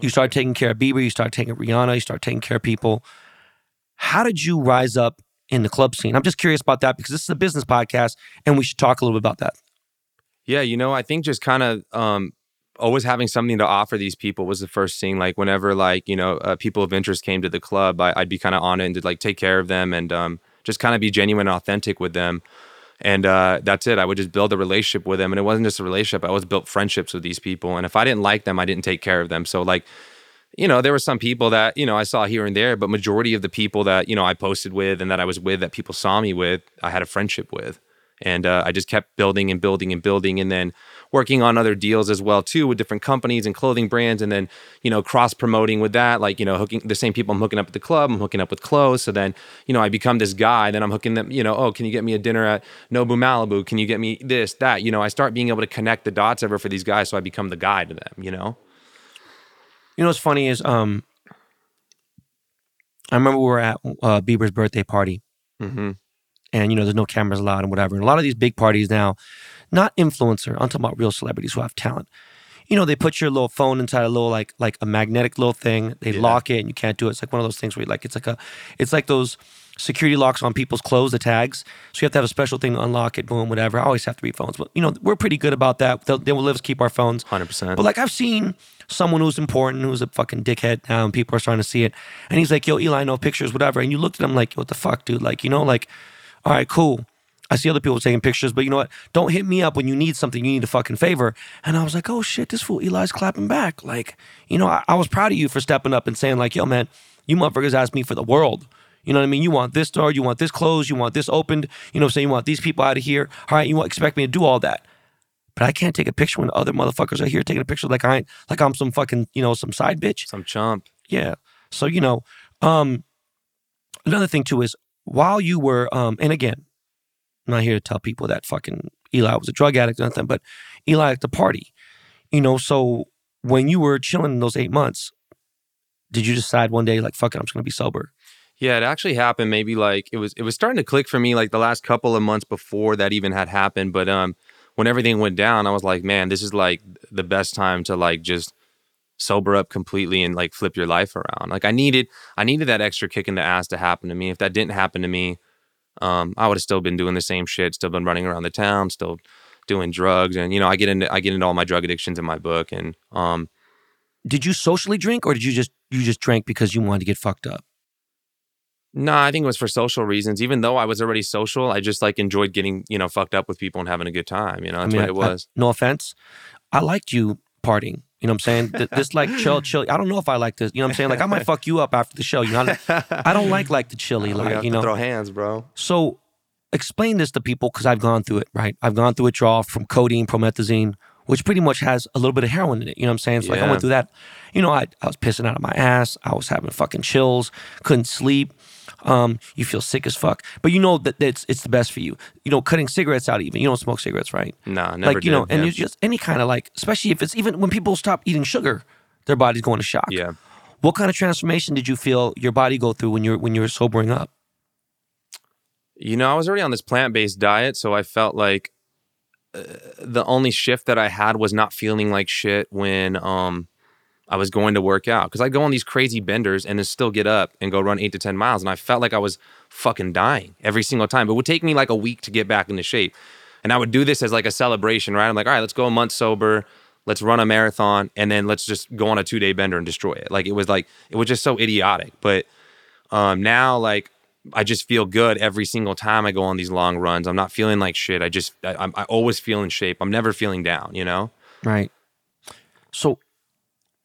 you start taking care of Bieber, you start taking Rihanna, you start taking care of people. How did you rise up in the club scene? I'm just curious about that because this is a business podcast and we should talk a little bit about that. Yeah, you know, I think just kind of um, always having something to offer these people was the first thing. Like whenever like you know uh, people of interest came to the club, I, would be kind of on it and to like take care of them and um, just kind of be genuine and authentic with them. And uh, that's it. I would just build a relationship with them, and it wasn't just a relationship. I always built friendships with these people, and if I didn't like them, I didn't take care of them. So like you know, there were some people that, you know, I saw here and there, but majority of the people that, you know, I posted with and that I was with that people saw me with, I had a friendship with. And uh, I just kept building and building and building and then working on other deals as well too with different companies and clothing brands and then, you know, cross promoting with that, like, you know, hooking the same people I'm hooking up at the club, I'm hooking up with clothes. So then, you know, I become this guy, then I'm hooking them, you know, oh, can you get me a dinner at Nobu Malibu? Can you get me this, that? You know, I start being able to connect the dots ever for these guys. So I become the guy to them, you know? You know what's funny is um, I remember we were at uh, Bieber's birthday party, mm-hmm. And you know there's no cameras allowed and whatever. And a lot of these big parties now, not influencer, I'm talking about real celebrities who have talent. You know, they put your little phone inside a little like like a magnetic little thing. They yeah. lock it, and you can't do it. It's like one of those things where you like it's like a, it's like those security locks on people's clothes, the tags. So you have to have a special thing to unlock it, boom, whatever. I always have to be phones, but you know we're pretty good about that. They'll, they will let us keep our phones, hundred percent. But like I've seen someone who's important, who's a fucking dickhead now, and people are starting to see it. And he's like, "Yo, Eli, no pictures, whatever." And you looked at him like, "What the fuck, dude?" Like, you know, like, all right, cool. I see other people taking pictures, but you know what? Don't hit me up when you need something. You need a fucking favor. And I was like, oh shit, this fool Eli's clapping back. Like, you know, I, I was proud of you for stepping up and saying like, yo, man, you motherfuckers asked me for the world. You know what I mean? You want this door, you want this closed, you want this opened. You know what I'm saying? You want these people out of here. All right, you expect me to do all that but I can't take a picture when other motherfuckers are here taking a picture like I ain't like I'm some fucking you know some side bitch, some chump. Yeah. So you know, um, another thing too is while you were um, and again, I'm not here to tell people that fucking Eli was a drug addict or nothing, but Eli at the party, you know. So when you were chilling in those eight months, did you decide one day like fuck it, I'm just gonna be sober? Yeah, it actually happened. Maybe like it was it was starting to click for me like the last couple of months before that even had happened, but um when everything went down, I was like, man, this is like the best time to like just sober up completely and like flip your life around. Like I needed I needed that extra kick in the ass to happen to me. If that didn't happen to me, um, I would have still been doing the same shit, still been running around the town, still doing drugs and you know, I get into I get into all my drug addictions in my book and um did you socially drink or did you just you just drank because you wanted to get fucked up? No, I think it was for social reasons. Even though I was already social, I just like enjoyed getting, you know, fucked up with people and having a good time. You know, that's I mean, what it was. I, no offense. I liked you partying. You know what I'm saying? Th- This like chill, chill. I don't know if I like this. You know what I'm saying? Like I might fuck you up after the show. You know, I don't like like the chilly, like you know. throw hands, bro. So explain this to people because I've gone through it, right? I've gone through withdrawal from codeine, promethazine, which pretty much has a little bit of heroin in it. You know what I'm saying? So like I went through that. You know, I, I was pissing out of my ass. I was having fucking chills, couldn't sleep. Um, you feel sick as fuck. But you know that it's it's the best for you. You know, cutting cigarettes out even. You don't smoke cigarettes, right? Nah, never like you know, did, and yeah. it's just any kind of like, especially if it's even when people stop eating sugar, their body's going to shock. Yeah. What kind of transformation did you feel your body go through when you're when you were sobering up? You know, I was already on this plant based diet, so I felt like uh, the only shift that I had was not feeling like shit when um I was going to work out because I go on these crazy benders and then still get up and go run eight to ten miles, and I felt like I was fucking dying every single time. It would take me like a week to get back into shape, and I would do this as like a celebration, right? I'm like, all right, let's go a month sober. Let's run a marathon and then let's just go on a two day bender and destroy it. Like it was like it was just so idiotic. But um, now like I just feel good every single time I go on these long runs. I'm not feeling like shit. I just I, I'm I always feel in shape. I'm never feeling down. You know. Right. So,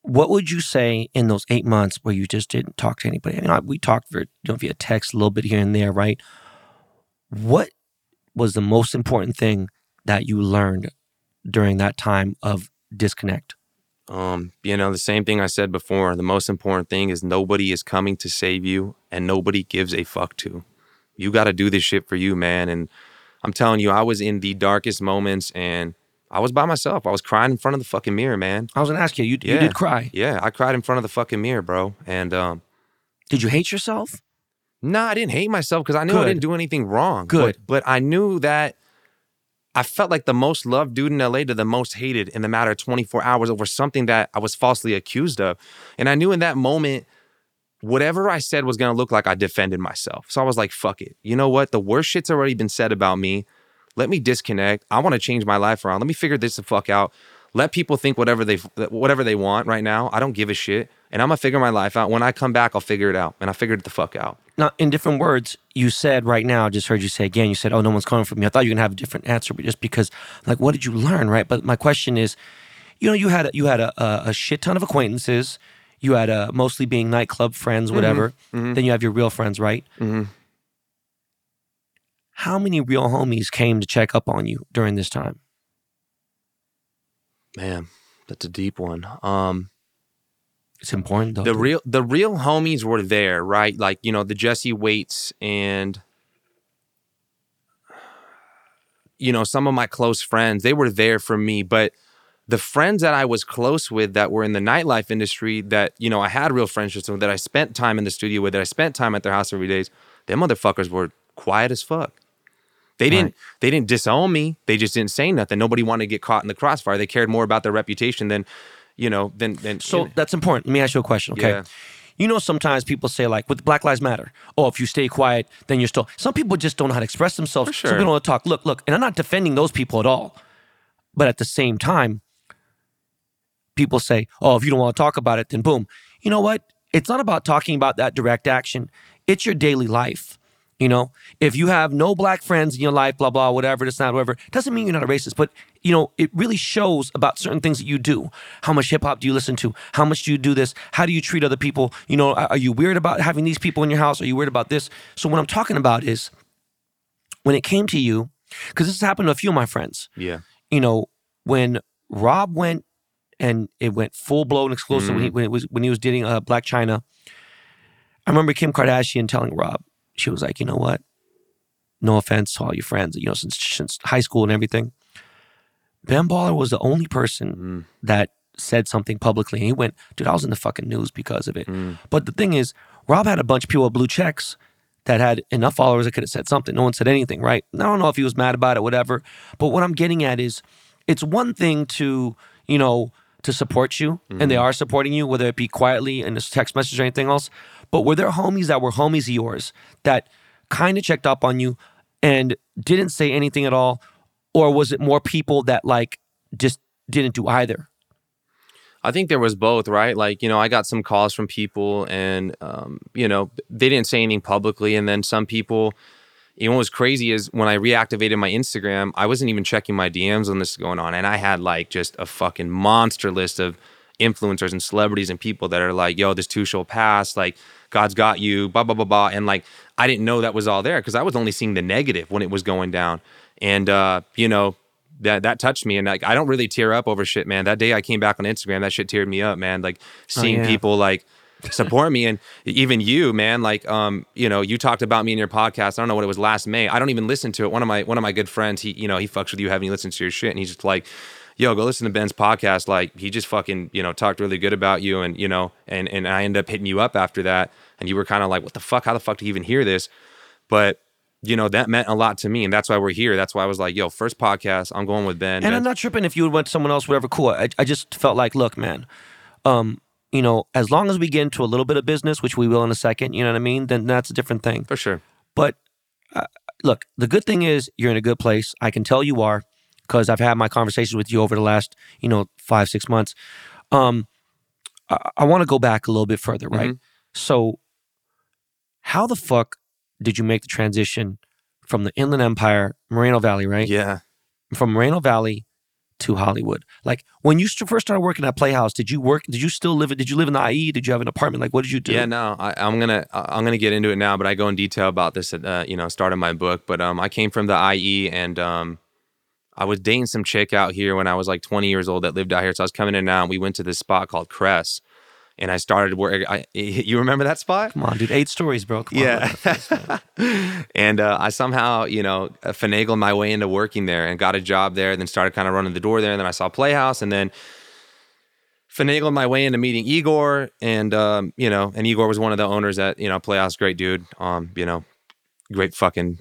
what would you say in those eight months where you just didn't talk to anybody? You know, we talked for, you know, via text a little bit here and there, right? What was the most important thing that you learned during that time of disconnect? Um, you know, the same thing I said before. The most important thing is nobody is coming to save you and nobody gives a fuck to. You got to do this shit for you, man. And I'm telling you, I was in the darkest moments and I was by myself. I was crying in front of the fucking mirror, man. I was gonna ask you. You, you did cry. Yeah, I cried in front of the fucking mirror, bro. And um, Did you hate yourself? No, I didn't hate myself because I knew I didn't do anything wrong. Good. But, but I knew that I felt like the most loved dude in LA to the most hated in the matter of 24 hours over something that I was falsely accused of. And I knew in that moment, whatever I said was going to look like I defended myself. So I was like, fuck it. You know what? The worst shit's already been said about me. Let me disconnect. I want to change my life around. Let me figure this the fuck out. Let people think whatever they whatever they want right now. I don't give a shit. And I'm gonna figure my life out. When I come back, I'll figure it out. And I figured it the fuck out. Now, in different words, you said right now, I just heard you say again, you said, oh, no one's calling for me. I thought you were going to have a different answer, but just because, like, what did you learn, right? But my question is, you know, you had a, you had a, a, a shit ton of acquaintances. You had a, mostly being nightclub friends, mm-hmm. whatever. Mm-hmm. Then you have your real friends, right? Mhm. How many real homies came to check up on you during this time? Man, that's a deep one. Um, It's important, though. the real the real homies were there, right? Like you know the Jesse Waits and you know some of my close friends. They were there for me, but the friends that I was close with that were in the nightlife industry that you know I had real friendships with that I spent time in the studio with that I spent time at their house every day. Them motherfuckers were quiet as fuck. They didn't Right. they didn't disown me. They just didn't say nothing. Nobody wanted to get caught in the crossfire. They cared more about their reputation than, you know, than than So that's important. Let me ask you a question, okay? Yeah. You know, sometimes people say, like, with Black Lives Matter, oh, if you stay quiet, then you're still. Some people just don't know how to express themselves. For Some people don't want to talk. Look, look, and I'm not defending those people at all. But at the same time, people say, oh, if you don't want to talk about it, then boom. You know what? It's not about talking about that direct action, it's your daily life. You know, if you have no black friends in your life, blah, blah, whatever, this, not, whatever, doesn't mean you're not a racist, but, you know, it really shows about certain things that you do. How much hip hop do you listen to? How much do you do this? How do you treat other people? You know, are you weird about having these people in your house? Are you weird about this? So, what I'm talking about is when it came to you, because this has happened to a few of my friends, yeah. you know, when Rob went and it went full blown exclusive when, he, when it was when he was dating uh, Blac Chyna. I remember Kim Kardashian telling Rob, she was like, you know what? No offense to all your friends, you know, since since high school and everything. Ben Baller was the only person mm. that said something publicly, and he went, dude, I was in the fucking news because of it. Mm. But the thing is, Rob had a bunch of people with blue checks that had enough followers that could have said something. No one said anything, right? I don't know if he was mad about it, whatever. But what I'm getting at is it's one thing to, you know, to support you, and they mm. are supporting you, whether it be quietly in a text message or anything else. But were there homies that were homies of yours that kind of checked up on you and didn't say anything at all? Or was it more people that like just didn't do either? I think there was both, right? Like, you know, I got some calls from people and, um, you know, they didn't say anything publicly. And then some people, you know what was crazy is when I reactivated my Instagram, I wasn't even checking my DMs when this is going on. And I had like just a fucking monster list of influencers and celebrities and people that are like, yo, this too shall pass. Like, God's got you, blah, blah, blah, blah. And like, I didn't know that was all there because I was only seeing the negative when it was going down. And, uh, you know, that that touched me and like I don't really tear up over shit, man. That day I came back on Instagram, that shit teared me up, man. Like seeing yeah. people like support me and even you man like um you know you talked about me in your podcast i don't know what it was last may i don't even listen to it one of my one of my good friends he you know he fucks with you having you listen to your shit and he's just like yo go listen to ben's podcast like he just fucking you know talked really good about you and you know and and i ended up hitting you up after that and you were kind of like what the fuck how the fuck do you even hear this but you know that meant a lot to me and that's why we're here that's why i was like yo first podcast i'm going with ben And Ben- I'm not tripping if you went to someone else, whatever. Cool. I, I just felt like, look, man, um, you know, as long as we get into a little bit of business, which we will in a second, you know what I mean, then that's a different thing. for sure But uh, look, the good thing is you're in a good place. I can tell you are because I've had my conversations with you over the last, you know, five six months. Um, I, I want to go back a little bit further, right? So, how the fuck did you make the transition from the Inland Empire, Moreno Valley, right? yeah From Moreno Valley to Hollywood. Like when you first started working at Playhouse, did you work? Did you still live? Did you live in the IE? Did you have an apartment? Like what did you do? Yeah, no, I, I'm gonna I'm gonna get into it now, but I go in detail about this at uh, you know start of my book. But um, I came from the IE, and um, I was dating some chick out here when I was like 20 years old that lived out here. So I was coming in out. And we went to this spot called Kress, and I started work. I, *laughs* you remember that spot? Come on, dude. Eight stories, bro. Come. Yeah. *laughs* and uh, I somehow, you know, finagled my way into working there and got a job there. And then started kind of running the door there. And then I saw Playhouse and then finagled my way into meeting Igor. And, um, you know, and Igor was one of the owners at, you know, Playhouse. Great dude. Um, you know, great fucking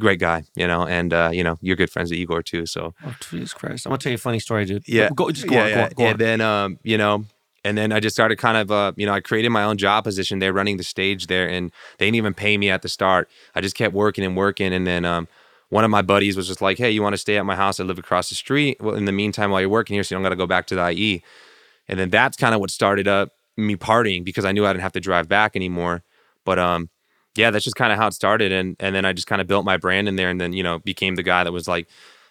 great guy, you know, and, uh, you know, you're good friends with Igor too. So, Oh, Jesus Christ. I'm gonna tell you a funny story, dude. yeah. Go, just go yeah, on, yeah. go on, go on. And then, um, you know, and then I just started kind of, uh, you know, I created my own job position there, running the stage there, and they didn't even pay me at the start. I just kept working and working, and then um, one of my buddies was just like, "Hey, you want to stay at my house? I live across the street. Well, in the meantime, while you're working here, so you don't got to go back to the IE." And then that's kind of what started up me partying because I knew I didn't have to drive back anymore. But um, yeah, that's just kind of how it started, and and then I just kind of built my brand in there, and then you know became the guy that was like,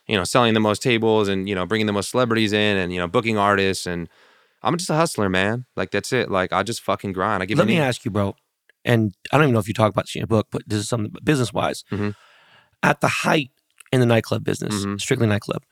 you know, selling the most tables and you know bringing the most celebrities in, and you know booking artists, and I'm just a hustler, man. Like that's it. Like I just fucking grind. I give. Let me ask you, bro. And I don't even know if you talk about this in your book, but this is something business wise. Mhm. At the height in the nightclub business, Mhm. strictly nightclub,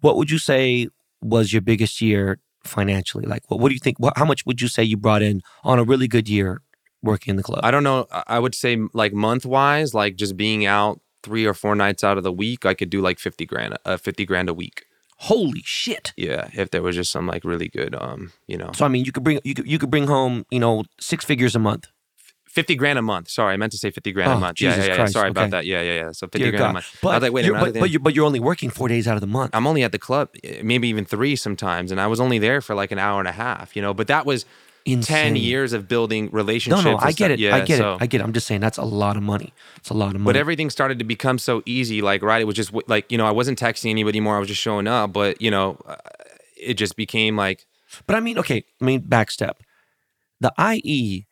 what would you say was your biggest year financially? Like, what, what do you think? What, how much would you say you brought in on a really good year working in the club? I don't know. I- would say like month wise, like just being out three or four nights out of the week, I could do like fifty grand, uh, fifty grand a week. Holy shit! Yeah, if there was just some like really good, um, you know, So I mean, you could bring you could you could bring home you know six figures a month. fifty grand a month. Sorry, I meant to say fifty grand Oh, a month. Jesus yeah, yeah, yeah. Christ, Sorry okay. about that. Yeah, yeah, yeah. So fifty Dear grand a God. month. I was like, wait a minute. but, but, you're, but you're only working four days out of the month. I'm only at the club, eh, maybe even three sometimes, and I was only there for like an hour and a half. You know, but that was Insane. ten years of building relationships. no, and I get it. Yeah, I get so- it. I get it. I'm just saying that's a lot of money. It's a lot of money. But everything started to become so easy. Like, right, it was just like, you know, I wasn't texting anybody more. I was just showing up. But, you know, uh, it just became like, But I mean, okay, I mean, backstep. The IE,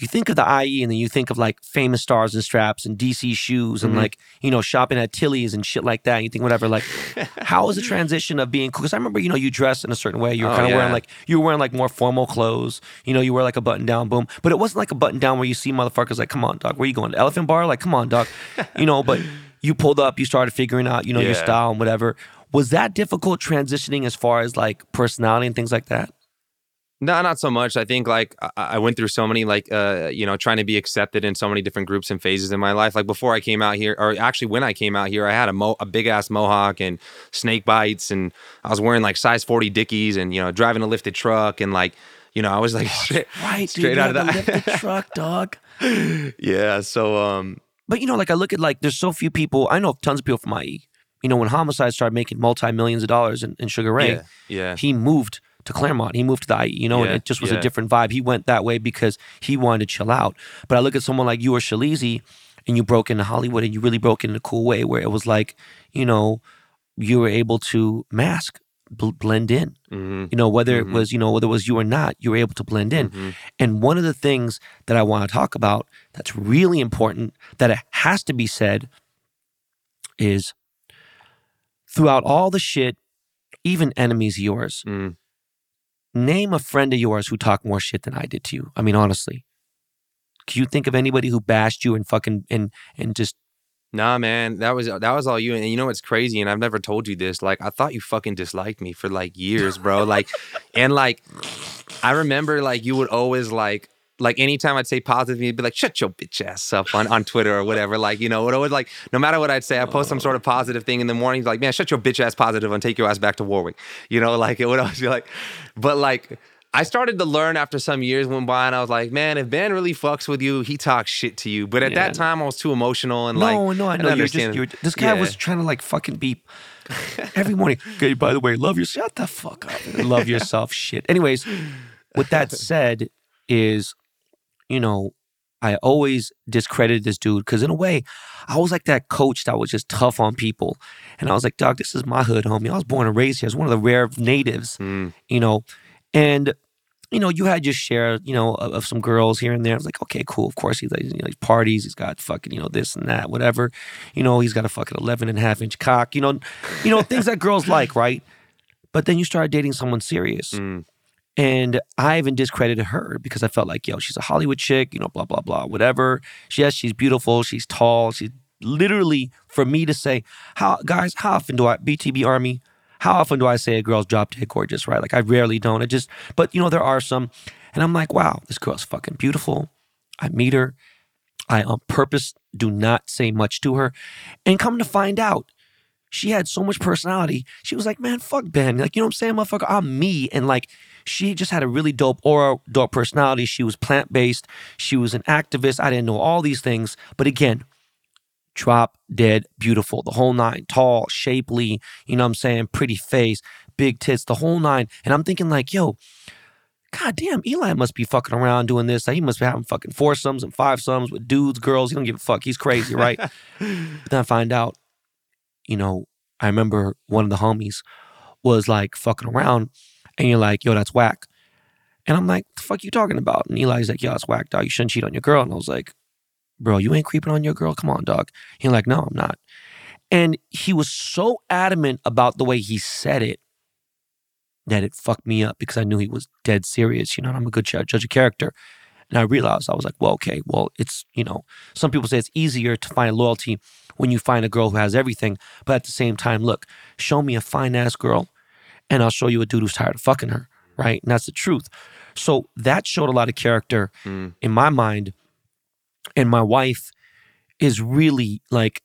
you think of the IE and then you think of like famous stars and straps and DC shoes and Mhm. like, you know, shopping at Tilly's and shit like that. And you think, whatever, like, *laughs* how was the transition of being cool? Because I remember, you know, you dressed in a certain way. You were Oh, kind of wearing like, you were wearing like more formal clothes. You know, you wear like a button down, boom. But it wasn't like a button down where you see motherfuckers like, come on, dog, where you going? The elephant bar? Like, come on, dog. you know, but *laughs* you pulled up, you started figuring out, you know, your style and whatever. Was that difficult transitioning as far as like personality and things like that? No, not so much. I think like I, I went through so many, like, uh, you know, trying to be accepted in so many different groups and phases in my life. Like before I came out here, or actually when I came out here, I had a, mo- a big ass mohawk and snake bites. And I was wearing like size 40 Dickies and, you know, driving a lifted truck. And like, you know, I was like straight, Right, straight you out of had to that. lift the *laughs* truck, dog. yeah. So, um, But you know, like I look at like there's so few people. I know tons of people from IE. You know, when Homicide started making multi millions of dollars in, in Sugar Ray, yeah, yeah. he moved to Claremont. He moved to the IE. You know, and it just was yeah. a different vibe. He went that way because he wanted to chill out. But I look at someone like you or Shalizi, and you broke into Hollywood, and you really broke in a cool way where it was like, you know, you were able to mask bl- blend in. hmm You know, whether Mhm. it was, you know, whether it was you or not, you were able to blend in. Mhm. And one of the things that I want to talk about that's really important that it has to be said is throughout all the shit, even enemies of yours, Mm. Name a friend of yours who talked more shit than I did to you. I mean, honestly. Can you think of anybody who bashed you and fucking and and just Nah, man, that was that was all you. And you know what's crazy? And I've never told you this. Like, I thought you fucking disliked me for like years, bro. like, and like, I remember like you would always like. Like anytime I'd say positive, you'd be like, "Shut your bitch ass up" on, on Twitter or whatever. Like you know, it always like no matter what I'd say, I post some sort of oh. positive thing in the morning. He's like, man, shut your bitch ass positive and take your ass back to Warwick. You know, like it would always be like, but like I started to learn after some years went by, and I was like, man, if Ben really fucks with you, he talks shit to you. But at Yeah. that time, I was too emotional and like, no, no, I know you're just you're this guy Yeah. was trying to like fucking be *laughs* every morning. Okay, by the way, love yourself. Shut the fuck up. love yourself shit. Anyways, with that said, is you know, I always discredited this dude because in a way, I was like that coach that was just tough on people. And I was like, dog, this is my hood, homie. I was born and raised here. I was one of the rare natives, Mm. you know. And you know, you had your share, you know, of, of some girls here and there. I was like, okay, cool. Of course, he's like, you know, he's parties. He's got fucking, you know, this and that, whatever. You know, he's got a fucking 11 and a half inch cock. You know, you know things that girls like, right? But then you started dating someone serious, Mm. And I even discredited her because I felt like, yo, she's a Hollywood chick, you know, blah blah blah, whatever. She, yes, she's beautiful. She's tall. She's literally for me to say, how guys, how often do I BTB Army? How often do I say a girl's drop dead gorgeous, right? Like I rarely don't. I just, but you know, there are some, and I'm like, wow, this girl's fucking beautiful. I meet her. I on purpose do not say much to her, and come to find out, she had so much personality. She was like, man, fuck Ben. Like, you know what I'm saying, motherfucker? I'm me. And like, she just had a really dope aura, dope personality. She was plant based. She was an activist. I didn't know all these things. But again, drop dead beautiful, the whole nine, tall, shapely, you know what I'm saying? Pretty face, big tits, the whole nine. And I'm thinking, like, yo, God damn, Eli must be fucking around doing this. He must be having fucking foursomes and five sums with dudes, girls. He don't give a fuck. He's crazy, right? *laughs* but then I find out, you know, I remember one of the homies was like fucking around, and you're like, yo, that's whack. And I'm like, the fuck you talking about? And Eli's like, yo, it's whack, dog. You shouldn't cheat on your girl. And I was like, bro, you ain't creeping on your girl. Come on, dog. He's like, no, I'm not. And he was so adamant about the way he said it that it fucked me up because I knew he was dead serious. You know, I'm a good judge of character. And I realized I was like, well, okay, well, it's, you know, some people say it's easier to find loyalty when you find a girl who has everything. But at the same time, look, show me a fine ass girl and I'll show you a dude who's tired of fucking her. Right. And that's the truth. So that showed a lot of character Mm. in my mind. And my wife is really like,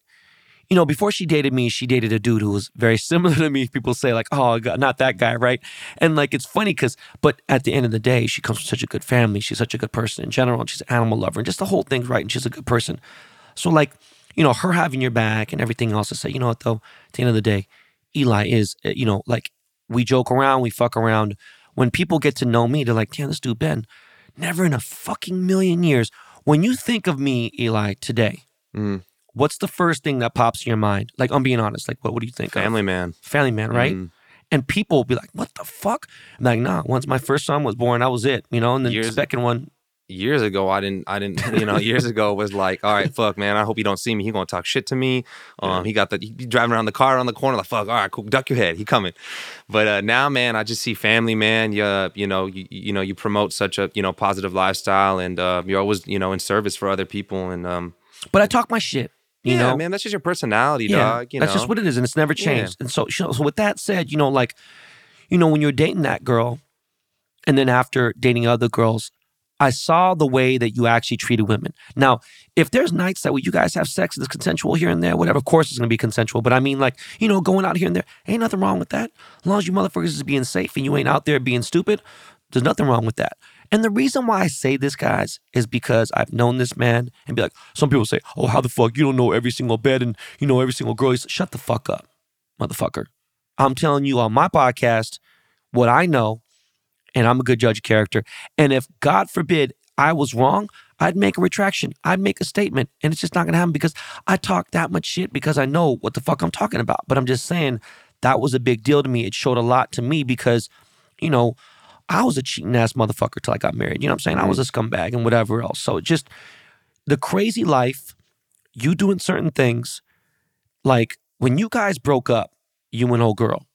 you know, before she dated me, she dated a dude who was very *laughs* similar to me. People say, like, oh, God, not that guy, right? And like, it's funny because, but at the end of the day, she comes from such a good family. She's such a good person in general. And she's an animal lover and just the whole thing's right. And she's a good person. So, like, you know, her having your back and everything else to say, you know what, though, at the end of the day, Eli is, uh, you know, like, we joke around, we fuck around. When people get to know me, they're like, damn, this dude, Ben, never in a fucking million years. When you think of me, Eli, today, Mm. what's the first thing that pops in your mind? Like, I'm being honest. Like, what, what do you think? Family Of? man. Family man, right? Mm. And people will be like, what the fuck? I'm like, nah, once my first son was born, that was it, you know? And then the second one, Years ago, I didn't, I didn't, you know, years ago was like, all right, fuck, man, I hope you don't see me. He gonna talk shit to me. Um, he got the, he driving around the car around the corner, like, fuck, all right, cool, duck your head, he coming. But uh, now, man, I just see family, man. You, you know, you, you know, you promote such a, you know, positive lifestyle, and uh, you're always, you know, in service for other people, and um, but I talk my shit, you yeah, know? man, that's just your personality, dog. You that's know, just what it is, and it's never Yeah. changed. And so, so, so with that said, you know, like, you know, when you're dating that girl, and then after dating other girls, I saw the way that you actually treated women. Now, if there's nights that you guys have sex that's consensual here and there, whatever, of course it's gonna be consensual. But I mean, like, you know, going out here and there, ain't nothing wrong with that. As long as you motherfuckers is being safe and you ain't out there being stupid, there's nothing wrong with that. And the reason why I say this, guys, is because I've known this man and be like, some people say, oh, how the fuck you don't know every single bed and you know every single girl. He's- Shut the fuck up, motherfucker. I'm telling you on my podcast what I know, and I'm a good judge of character. And if God forbid I was wrong, I'd make a retraction. I'd make a statement, and it's just not gonna happen because I talk that much shit because I know what the fuck I'm talking about. But I'm just saying that was a big deal to me. It showed a lot to me because, you know, I was a cheating ass motherfucker till I got married. You know what I'm saying? I was a scumbag and whatever else. So it just the crazy life, you doing certain things, like when you guys broke up, you and old girl.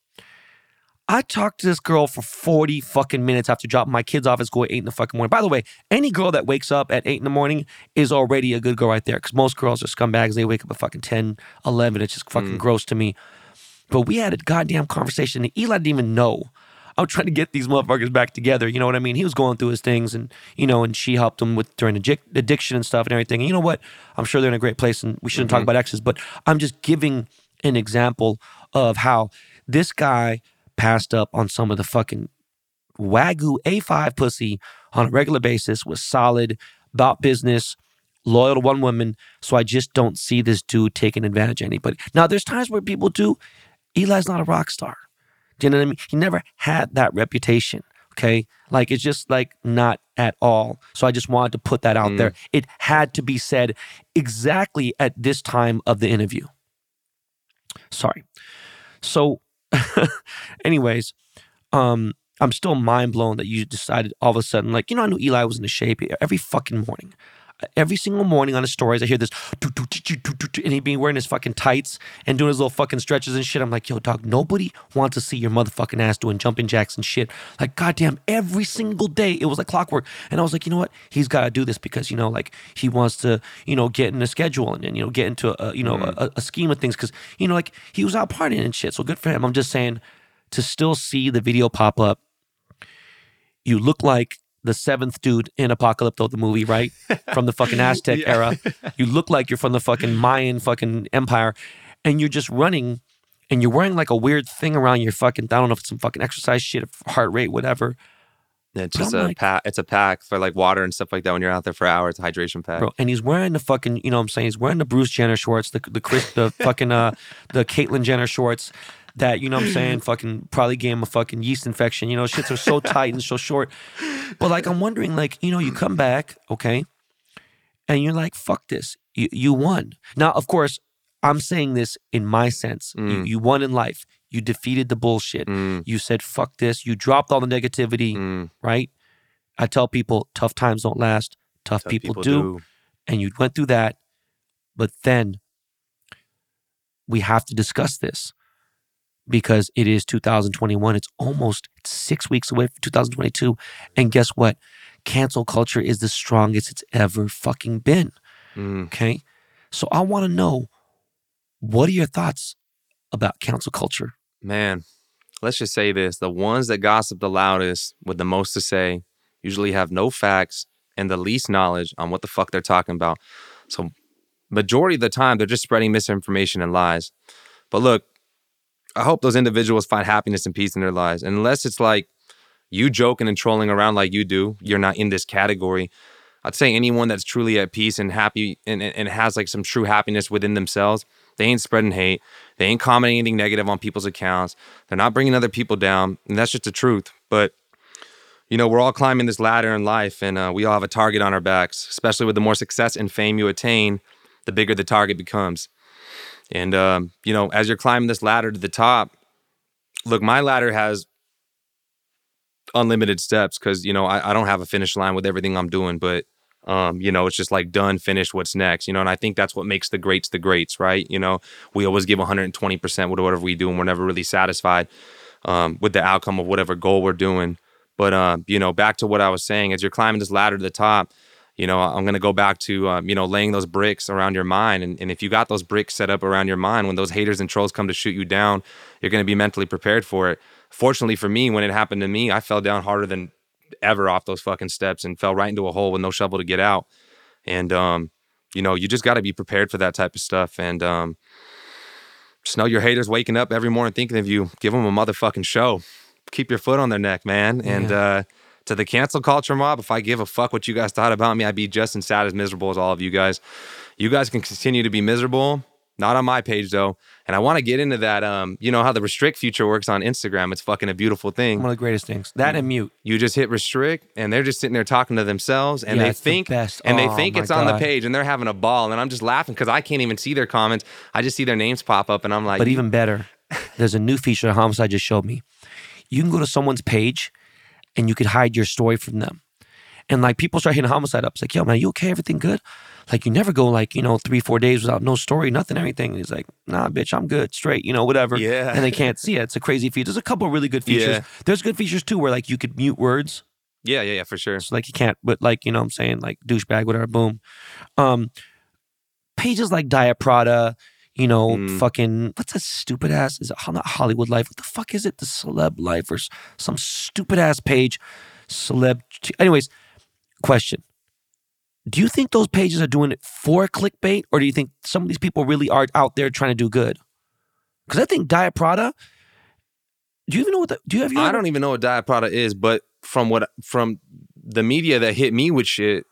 I talked to this girl for 40 fucking minutes after dropping my kids off at school at 8 in the fucking morning. By the way, any girl that wakes up at 8 in the morning is already a good girl right there because most girls are scumbags. They wake up at fucking 10, 11. It's just fucking mm. gross to me. But we had a goddamn conversation and Eli didn't even know. I was trying to get these motherfuckers back together. You know what I mean? He was going through his things and, you know, and she helped him with during addic- addiction and stuff and everything. And you know what? I'm sure they're in a great place and we shouldn't talk mm-hmm. about exes, but I'm just giving an example of how this guy passed up on some of the fucking wagyu A5 pussy on a regular basis, was solid, about business, loyal to one woman. So I just don't see this dude taking advantage of anybody. Now, there's times where people do. Eli's not a rock star. Do you know what I mean? He never had that reputation. Okay. Like it's just like not at all. So I just wanted to put that out there. Mm. It had to be said exactly at this time of the interview. Sorry. So, *laughs* anyways, um, I'm still mind blown that you decided all of a sudden, like, you know, I knew Eli was in the shape every fucking morning. Every single morning on his stories, I hear this, and he'd be wearing his fucking tights and doing his little fucking stretches and shit. I'm like, yo, dog, nobody wants to see your motherfucking ass doing jumping jacks and shit. Like, goddamn, every single day, it was like clockwork. And I was like, you know what? He's got to do this because, you know, like he wants to, you know, get in a schedule and, and you know, get into a, you know, mm. a, a scheme of things because, you know, like he was out partying and shit. So good for him. I'm just saying to still see the video pop up you look like the seventh dude in Apocalypto, the movie, right? From the fucking Aztec *laughs* era. You look like you're from the fucking Mayan fucking empire. And you're just running and you're wearing like a weird thing around your fucking, I don't know if it's some fucking exercise shit, heart rate, whatever. It's just a like- pack. It's a pack for like water and stuff like that when you're out there for hours. Hydration pack. Bro, and he's wearing the fucking, you know what I'm saying? He's wearing the Bruce Jenner shorts, the the Chris, the *laughs* fucking uh the Caitlyn Jenner shorts that, you know what I'm saying, *laughs* fucking probably gave him a fucking yeast infection. You know, shits are so tight and so short. But like I'm wondering, like, you know, you come back, okay, and you're like, fuck this. You you won. Now, of course, I'm saying this in my sense. You, Mm. you won in life. You defeated the bullshit. Mm, You said, fuck this. You dropped all the negativity, mm, right? I tell people, tough times don't last. Tough, tough people, do and you went through that. But then we have to discuss this because it is 2021. It's almost six weeks away from 2022. And guess what? Cancel culture is the strongest it's ever fucking been. Mm. Okay. So I want to know what are your thoughts about cancel culture? Man, let's just say this: the ones that gossip the loudest with the most to say usually have no facts and the least knowledge on what the fuck they're talking about. So, majority of the time, they're just spreading misinformation and lies. But look, I hope those individuals find happiness and peace in their lives. And unless it's like you joking and trolling around like you do, you're not in this category. I'd say anyone that's truly at peace and happy and, and, has like some true happiness within themselves, they ain't spreading hate. They ain't commenting anything negative on people's accounts. They're not bringing other people down. And that's just the truth. But, you know, we're all climbing this ladder in life and uh, we all have a target on our backs, especially with the more success and fame you attain, the bigger the target becomes. And, um, you know, as you're climbing this ladder to the top, look, my ladder has unlimited steps because, you know, I, I don't have a finish line with everything I'm doing, but, um, you know, it's just like done, finished, what's next, you know, and I think that's what makes the greats the greats, right? You know, we always give 120% with whatever we do and we're never really satisfied um, with the outcome of whatever goal we're doing. But, uh, you know, back to what I was saying, as you're climbing this ladder to the top, you know, I'm going to go back to, um, you know, laying those bricks around your mind. And, and if you got those bricks set up around your mind, when those haters and trolls come to shoot you down, you're going to be mentally prepared for it. Fortunately for me, when it happened to me, I fell down harder than ever off those fucking steps and fell right into a hole with no shovel to get out. And, um, you know, you just got to be prepared for that type of stuff. And, um, just know your haters waking up every morning thinking of you. Give them a motherfucking show. Keep your foot on their neck, man. And, uh, to the cancel culture mob, if I give a fuck what you guys thought about me, I'd be just as sad as miserable as all of you guys. You guys can continue to be miserable. Not on my page though. And I want to get into that. Um, you know how the restrict feature works on Instagram. It's fucking a beautiful thing. One of the greatest things. That and mute. You just hit restrict, and they're just sitting there talking to themselves, and Yeah, they the think, best. and they Oh, think it's on the page, and they're having a ball, and I'm just laughing because I can't even see their comments. I just see their names pop up, and I'm like, But even better, there's a new feature that Homicide just showed me. You can go to someone's page and you could hide your story from them. And like people start hitting Homicide up. It's like, yo, man, you okay? Everything good? Like you never go like, you know, three, four days without no story, nothing, everything. And he's like, nah, bitch, I'm good, straight, you know, whatever. Yeah. And they can't see it. It's a crazy feature. There's a couple really good features. Yeah. There's good features too where like you could mute words. Yeah, yeah, yeah, for sure. So like you can't, but like, you know what I'm saying? Like douchebag, whatever, boom. Um pages like Diet Prada, you know, Mm. fucking what's that stupid ass? Is it not Hollywood Life? What the fuck is it? The Celeb Life or some stupid ass page? Celeb. Anyways, question: Do you think those pages are doing it for clickbait, or do you think some of these people really are out there trying to do good? Because I think Diet Prada. Do you even know what? The, do you have? You I don't even know what Diet Prada is, but from what from the media that hit me with shit,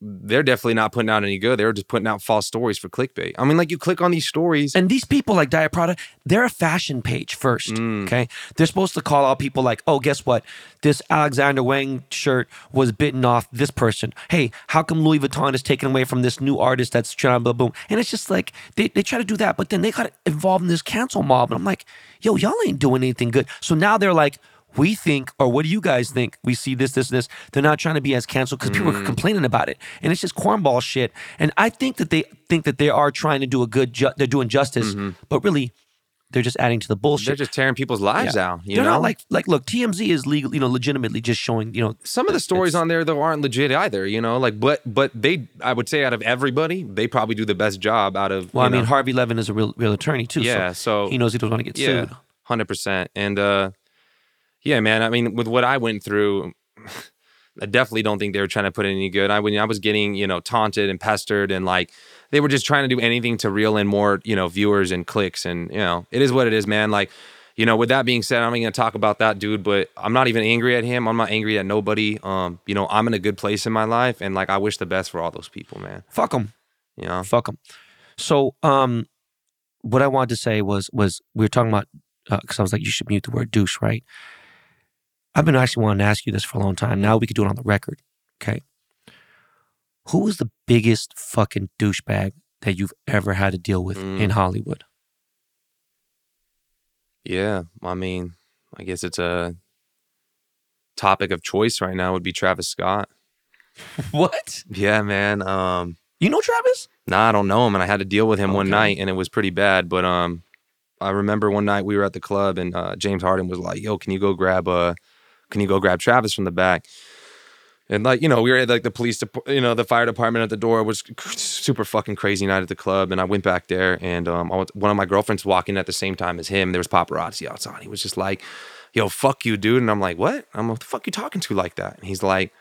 they're definitely not putting out any good. They're just putting out false stories for clickbait. I mean, like you click on these stories. And these people like Diet Prada, they're a fashion page first. Mm. Okay. They're supposed to call out people like, oh, guess what? This Alexander Wang shirt was bitten off this person. Hey, how come Louis Vuitton is taken away from this new artist that's trying blah boom? And it's just like they, they try to do that, but then they got involved in this cancel mob. And I'm like, yo, y'all ain't doing anything good. So now they're like, we think, or what do you guys think? We see this, this, and this. They're not trying to be as canceled because people are complaining about it, and it's just cornball shit. And I think that they think that they are trying to do a good, ju- they're doing justice, but really, they're just adding to the bullshit. they're just tearing people's lives Yeah. out. You they're know, not like like look, TMZ is legal, you know, legitimately just showing, you know, some of the stories on there though aren't legit either. You know, like but but they, I would say, out of everybody, they probably do the best job out of. well, I you mean, Harvey Levin is a real real attorney too. Yeah, so, so- he knows he doesn't want to get yeah, sued. hundred percent. And uh, yeah, man. I mean, with what I went through, I definitely don't think they were trying to put in any good. I when I was getting you know taunted and pestered and like they were just trying to do anything to reel in more you know viewers and clicks and you know it is what it is, man. Like. You know, with that being said, I'm not gonna talk about that dude, but I'm not even angry at him. I'm not angry at nobody. Um, you know, I'm in a good place in my life, and like I wish the best for all those people, man. Fuck them. You know, Fuck them. So, um, what I wanted to say was was we were talking about because I was like, you should mute the word douche, right? I've been actually wanting to ask you this for a long time. Now we could do it on the record. Okay. Who was the biggest fucking douchebag that you've ever had to deal with Mm. in Hollywood? Yeah, I mean, I guess it's a topic of choice right now would be Travis Scott. *laughs* What? Yeah, man. Um, You know Travis? nah, I don't know him, and I had to deal with him one night, and it was pretty bad. But um, I remember one night we were at the club, and uh, James Harden was like, "Yo, can you go grab uh, can you go grab Travis from the back?" And like you know, we were at like the police, dep- you know, the fire department at the door. Was super fucking crazy night at the club, and I went back there, and um, one of my girlfriends walking at the same time as him. There was paparazzi outside. He was just like, "Yo, fuck you, dude," and I'm like, "What?" I'm like, "What the fuck you talking to like that?" And he's like,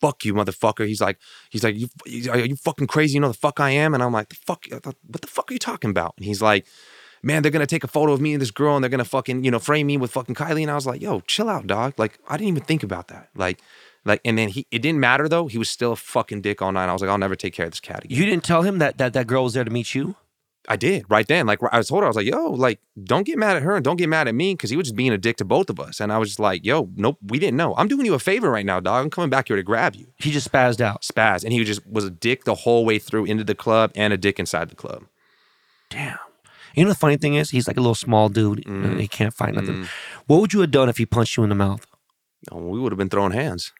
"Fuck you, motherfucker." He's like, "He's like, you, are you fucking crazy? You know the fuck I am?" And I'm like, "The fuck? What the fuck are you talking about?" And he's like. Man, they're gonna take a photo of me and this girl, and they're gonna fucking, you know, frame me with fucking Kylie. And I was like, "Yo, chill out, dog." Like, I didn't even think about that. Like, like, and then he, it didn't matter though. He was still a fucking dick all night. I was like, I'll never take care of this cat again. You didn't tell him that that, that girl was there to meet you? I did right then. Like, I told her, I was like, yo, like, don't get mad at her and don't get mad at me because he was just being a dick to both of us. And I was just like, yo, nope, we didn't know. I'm doing you a favor right now, dog. I'm coming back here to grab you. He just spazzed out. Spaz. And he just was a dick the whole way through into the club and a dick inside the club. Damn. You know the funny thing is, he's like a little small dude. and mm-hmm. He can't fight nothing. Mm-hmm. What would you have done if he punched you in the mouth? Oh, we would have been throwing hands.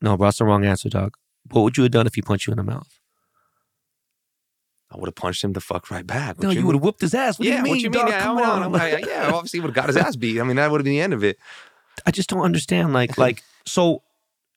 No, bro, that's the wrong answer, dog. What would you have done if he punched you in the mouth? I would have punched him the fuck right back. What no, you would have whooped his ass. What Yeah, do you mean, what you mean? dog? Yeah, Come on. I- I- yeah, obviously would have got his ass beat. I mean, that would have been the end of it. *laughs* I just don't understand. Like, *laughs* like, so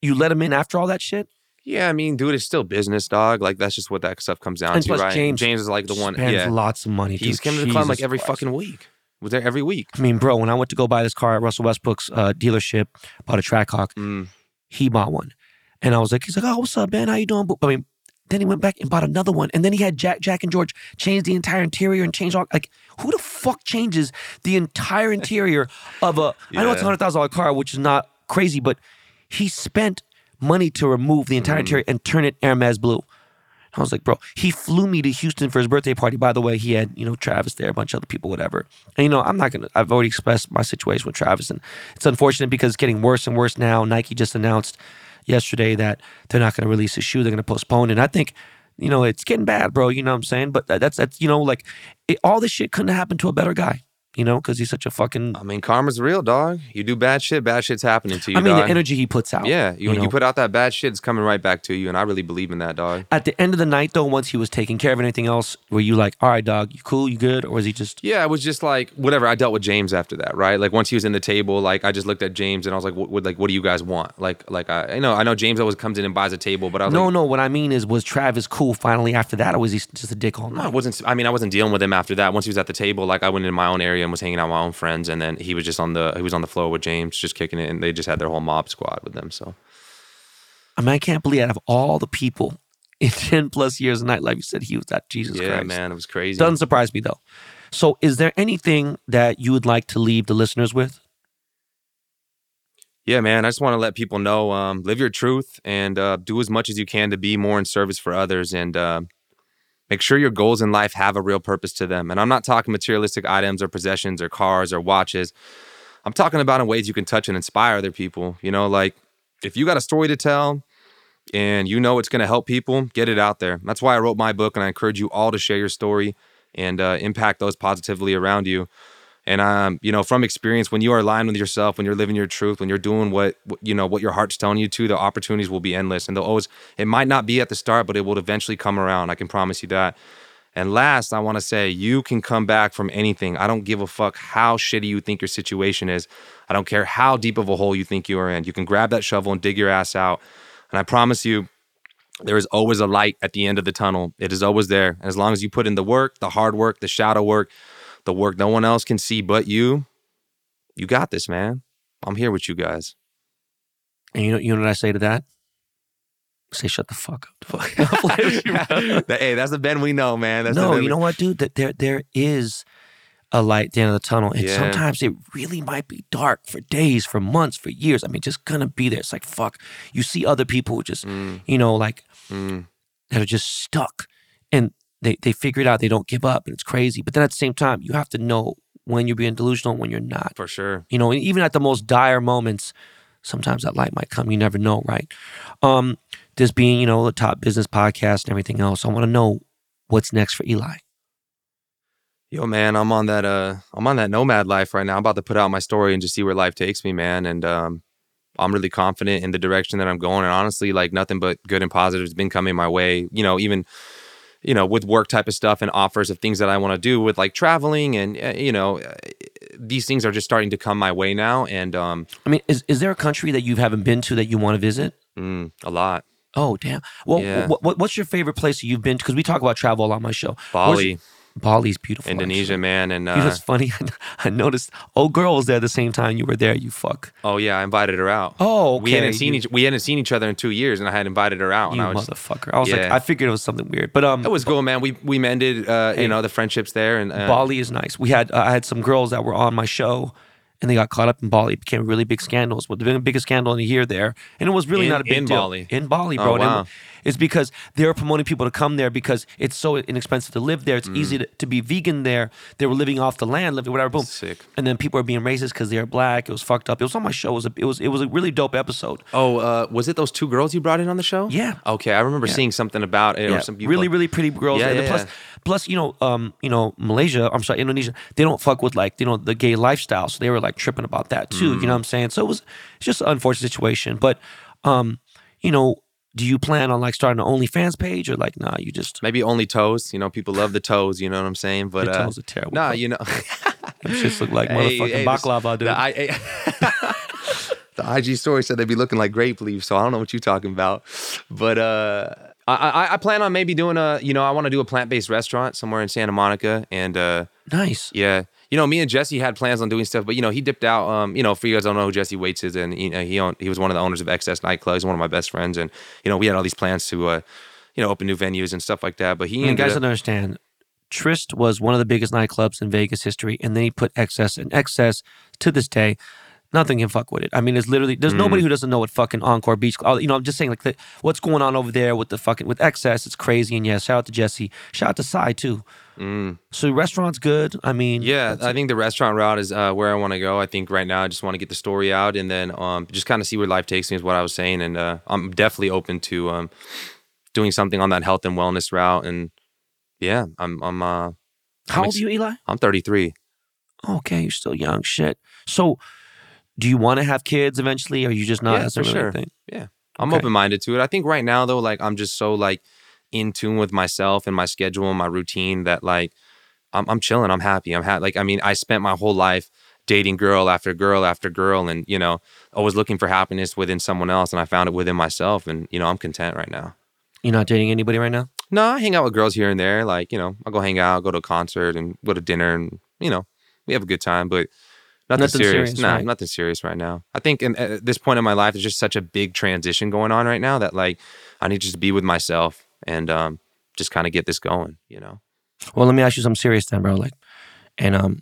you let him in after all that shit? Yeah, I mean, dude, it's still business, dog. Like that's just what that stuff comes down And to, plus right? James James is like the one. Spends Yeah, lots of money. he's coming to the club like every Christ. fucking week. Was there every week? I mean, bro, when I went to go buy this car at Russell Westbrook's uh, dealership, bought a Trackhawk, Mm. he bought one. And I was like, he's like, oh, what's up, man? How you doing? But I mean, then he went back and bought another one. And then he had Jack, Jack and George change the entire interior and change all, like, who the fuck changes the entire interior of a, I know it's a $100,000 car, which is not crazy, but he spent money to remove the entire mm-hmm. interior and turn it Hermes blue. I was like, bro, he flew me to Houston for his birthday party. By the way, he had, you know, Travis there, a bunch of other people, whatever. And, you know, I'm not going to, I've already expressed my situation with Travis. And it's unfortunate because it's getting worse and worse now. Nike just announced yesterday that they're not going to release his shoe. They're going to postpone it. And I think, you know, it's getting bad, bro. You know what I'm saying? But that's, that's you know, like, it, all this shit couldn't have happened to a better guy. You know, because he's such a fucking. I mean, karma's real, dog. You do bad shit, bad shit's happening to you. I mean, dog. the energy he puts out. Yeah, you, you know? you put out that bad shit, it's coming right back to you, and I really believe in that, dog. At the end of the night, though, once he was taking care of anything else, were you like, all right, dog, you cool, you good, or was he just? Yeah, it was just like whatever. I dealt with James after that, right? Like once he was in the table, like I just looked at James and I was like, "What? what like, what do you guys want?" Like, like I, you know, I know James always comes in and buys a table, but I was No, like, no. No. What I mean is, was Travis cool finally after that, or was he just a dick all No, I wasn't. I mean, I wasn't dealing with him after that. Once he was at the table, like I went in my own area and was hanging out with my own friends, and then he was just on the he was on the floor with James, just kicking it, and they just had their whole mob squad with them. So I mean, I can't believe out of all the people in *laughs* ten plus years of nightlife, you said he was that Jesus yeah, Christ. man, it was crazy. Doesn't surprise me though. So, is there anything that you would like to leave the listeners with? Yeah, man. I just want to let people know, um, live your truth and uh, do as much as you can to be more in service for others, and uh, make sure your goals in life have a real purpose to them. And I'm not talking materialistic items or possessions or cars or watches. I'm talking about in ways you can touch and inspire other people. You know, like if you got a story to tell and you know it's going to help people, get it out there. That's why I wrote my book, and I encourage you all to share your story and uh, impact those positively around you. And um, you know, from experience, when you are aligned with yourself, when you're living your truth, when you're doing what what- you know what your heart's telling you to, the opportunities will be endless, and they'll always. It might not be at the start, but it will eventually come around. I can promise you that. And last, I want to say you can come back from anything. I don't give a fuck how shitty you think your situation is. I don't care how deep of a hole you think you are in. You can grab that shovel and dig your ass out. And I promise you, there is always a light at the end of the tunnel. It is always there. And as long as you put in the work, the hard work, the shadow work, the work no one else can see but you, you got this, man. I'm here with you guys. And you know, you know what I say to that? Say, shut the fuck up. *laughs* I'm playing with you, bro. That- *laughs* hey, that's the Ben we know, man. That's no, you we- know what, dude? That there there is a light at the end of the tunnel, and Yeah. sometimes it really might be dark for days, for months, for years. I mean, just gonna be there. It's like fuck. You see other people who just, Mm, you know, like mm. that are just stuck, and they they figure it out. They don't give up, and it's crazy. But then at the same time, you have to know when you're being delusional, and when you're not. For sure. You know, and even at the most dire moments, sometimes that light might come. You never know, right? Um, this being, you know, the top business podcast and everything else, I want to know what's next for Eli. Yo, man, I'm on that uh I'm on that nomad life right now. I'm about to put out my story and just see where life takes me, man. And um I'm really confident in the direction that I'm going. And honestly, like nothing but good and positive has been coming my way. You know, even you know, with work type of stuff and offers of things that I want to do with like traveling and uh, you know, uh, these things are just starting to come my way now and um I mean, is is there a country that you haven't been to that you want to visit? mm, a lot. Oh, damn. Well, Yeah. wh- wh- what's your favorite place you've been to? Because we talk about travel a lot on my show. Bali, Bali's beautiful. Indonesia, actually. man, and You *laughs* know, uh, it's funny. I noticed old girl was there at the same time you were there. You fuck. oh yeah, I invited her out. Oh, We hadn't seen You- each we hadn't seen each other in two years, and I had invited her out, and You I was motherfucker. I was like, I figured it was something weird, but um, it was cool, man. We we mended, uh, Hey. you know, the friendships there, and uh, Bali is nice. We had uh, I had some girls that were on my show, and they got caught up in Bali. It became a really big scandal. It was the biggest scandal in a year there, and it was really In- not a big in deal Bali? in Bali, Oh, bro. And wow. It's because they were promoting people to come there because it's so inexpensive to live there. It's Mm. easy to, to be vegan there. They were living off the land, living whatever. Boom. Sick. And then people were being racist because they're black. It was fucked up. It was on my show. It was a, it was it was a really dope episode. Oh, uh, was it those two girls you brought in on the show? Yeah. Okay, I remember Yeah. seeing something about it. Yeah, Or some people, really, really pretty girls. Yeah, and yeah, plus, plus, you know, um, you know, Malaysia. I'm sorry, Indonesia. They don't fuck with like you know the gay lifestyle, so they were like tripping about that too. Mm. You know what I'm saying? So it was it's just an unfortunate situation. But, um, you know, do you plan on like starting an OnlyFans page or like nah? You just Maybe only toes. You know, people love the toes. You know what I'm saying? But your uh, toes are terrible. nah, you know, *laughs* Them shits look like *laughs* Hey, motherfucking hey, baklava, dude. *laughs* The, I, the IG story said they'd be looking like grape leaves, so I don't know what you're talking about. But uh, I, I, I plan on maybe doing a, you know, I want to do a plant based restaurant somewhere in Santa Monica, and uh, nice. yeah, you know, me and Jesse had plans on doing stuff, but you know, he dipped out. Um, you know, for you guys I don't know who Jesse Waits is, and you know, he owned, he was one of the owners of XS Nightclub. He's one of my best friends, and you know, we had all these plans to, uh, you know, open new venues and stuff like that. But he ended guys up- don't understand. Tryst was one of the biggest nightclubs in Vegas history, and then he put XS and XS to this day. Nothing can fuck with it. I mean, it's literally there's nobody Mm. who doesn't know what fucking Encore Beach. You know, I'm just saying like the, what's going on over there with the fucking with XS. It's crazy. And yes, shout out to Jesse. Shout out to Cy too. Mm. So restaurant's good. I mean, Yeah, I think the restaurant route is uh, where I want to go. I think right now I just want to get the story out and then um, just kind of see where life takes me is what I was saying. And uh, I'm definitely open to um, doing something on that health and wellness route. And yeah, I'm I'm uh, How old ex- are you, Eli? I'm 33. Okay, you're still young. Shit. So, do you want to have kids eventually, or you just not? Yeah, for really sure. thing? Yeah. I'm Okay. open minded to it. I think right now though, like I'm just so like in tune with myself and my schedule and my routine that like I'm I'm chilling. I'm happy. I'm happy. Like I mean, I spent my whole life dating girl after girl after girl and you know always looking for happiness within someone else and i found it within myself and you know i'm content right now You're not dating anybody right now? no i hang out with girls here and there like you know i'll go hang out go to a concert and go to dinner and you know we have a good time but nothing, Nothing serious, serious, nah, right. nothing serious right now i think in, at this point in my life there's just such a big transition going on right now that like i need just to be with myself and um just kind of get this going you know Well, let me ask you something serious then, bro. Like, and um,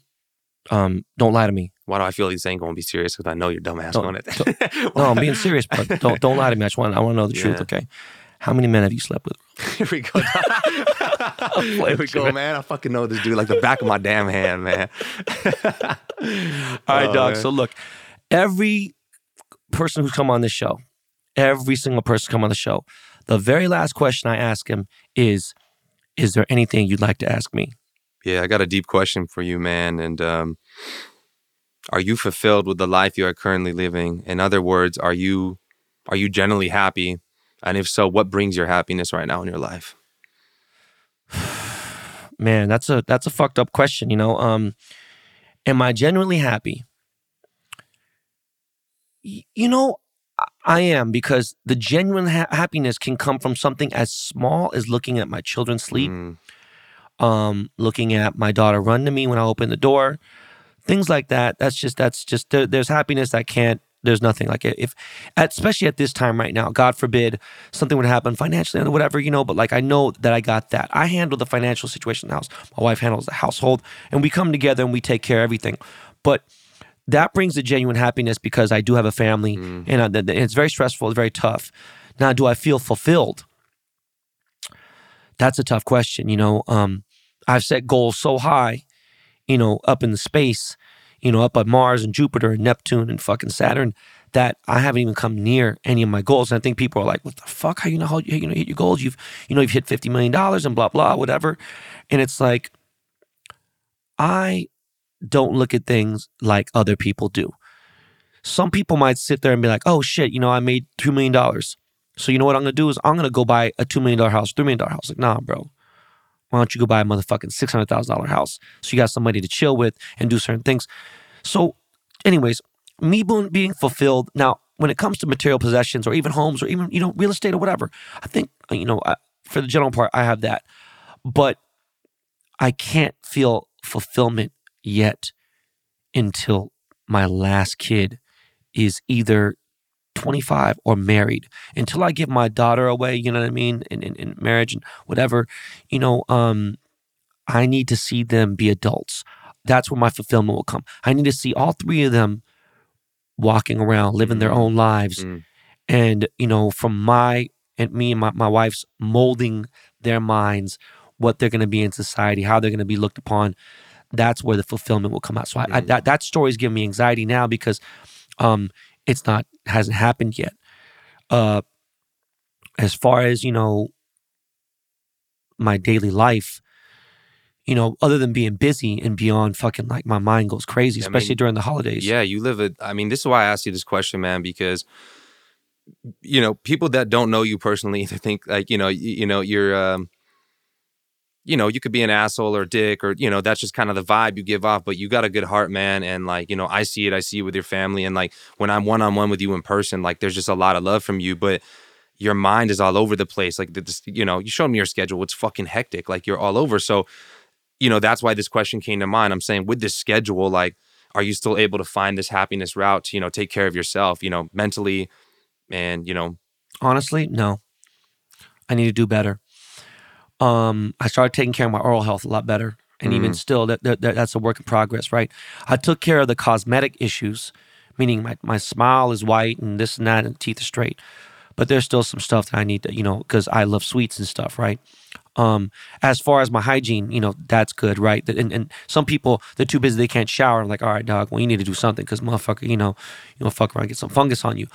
um, don't lie to me. why do i feel like this ain't gonna be serious because i know you're dumbass Don't- going it *laughs* No, I'm being serious, bro. Don't don't lie to me. I just want I want to know the truth. Okay. How many men have you slept with? *laughs* Here we go. *laughs* Here we go, man. I fucking know this dude like the back of my damn hand, man. All right, Oh, dog. man. So look, every person who's come on this show, every single person come on the show, the very last question I ask him is, "Is there anything you'd like to ask me?" Yeah, I got a deep question for you, man. And um, are you fulfilled with the life you are currently living? In other words, are you are you generally happy? And if so, what brings your happiness right now in your life? *sighs* Man, that's a that's a fucked up question. You know, um, am I genuinely happy? Y- You know, I- am because the genuine ha- happiness can come from something as small as looking at my children sleep. Mm, um, looking at my daughter run to me when I open the door, things like that. That's just that's just there, there's happiness that can't. There's nothing like it. If, especially at this time right now, God forbid something would happen financially or whatever, you know. But like I know that I got that. I handle the financial situation in the house. My wife handles the household, and we come together and we take care of everything. But that brings a genuine happiness because I do have a family, and, uh, th- th- it's very stressful. It's very tough. Now, do I feel fulfilled? That's a tough question. You know, um, I've set goals so high, you know, up in the space, you know, up at Mars and Jupiter and Neptune and fucking Saturn, that I haven't even come near any of my goals. And I think people are like, "What the fuck? How you know how you, you know hit your goals? You've you know you've hit fifty million dollars and blah blah whatever." And it's like, I don't look at things like other people do. Some people might sit there and be like, "Oh shit, you know, I made two million dollars." So you know what I'm gonna do is I'm gonna go buy a two million dollar house, three million dollar house. Like, nah, bro. Why don't you go buy a motherfucking six hundred thousand dollar house so you got somebody to chill with and do certain things? So, anyways, me being being fulfilled now when it comes to material possessions or even homes or even you know real estate or whatever, I think uh, you know I, for the general part I have that, but I can't feel fulfillment yet until my last kid is either 25 or married until I give my daughter away, you know what I mean, in, in, in marriage and whatever, you know, um, I need to see them be adults. That's where my fulfillment will come. I need to see all three of them walking around, living their Mm. own lives. Mm. And, you know, from my and me and my, my wife's molding their minds, what they're going to be in society, how they're going to be looked upon. That's where the fulfillment will come out. So I, I, that that story is giving me anxiety now because um, it's not hasn't happened yet. Uh, as far as you know, my daily life, you know, other than being busy and beyond, fucking like my mind goes crazy, I especially mean, during the holidays. Yeah, you live it. I mean, this is why I asked you this question, man, because you know people that don't know you personally, *laughs* they think like you know, you, you know, you're, um, you know, you could be an asshole or dick, or you know, that's just kind of the vibe you give off. But you got a good heart, man, and like you know, I see it. I see it with your family, and like when I'm one on one with you in person, like there's just a lot of love from you, but. Your mind is all over the place. Like this, you know, you showed me your schedule. It's fucking hectic. Like you're all over. So, you know, that's why this question came to mind. I'm saying with this schedule, like, are you still able to find this happiness route to, you know, take care of yourself, you know, mentally and, you know, Honestly, no. I need to do better. Um, I started taking care of my oral health a lot better, and even Mm. still, that, that, that- that's a work in progress, right? I took care of the cosmetic issues, meaning my, my smile is white and this and that, and teeth are straight. But there's still some stuff that I need to, you know, because I love sweets and stuff, right? Um, as far as my hygiene, you know, that's good, right? And, and some people they're too busy, they can't shower. I'm like, all right, dog, well, you need to do something because motherfucker, you know, you know, fuck around, get some fungus on you.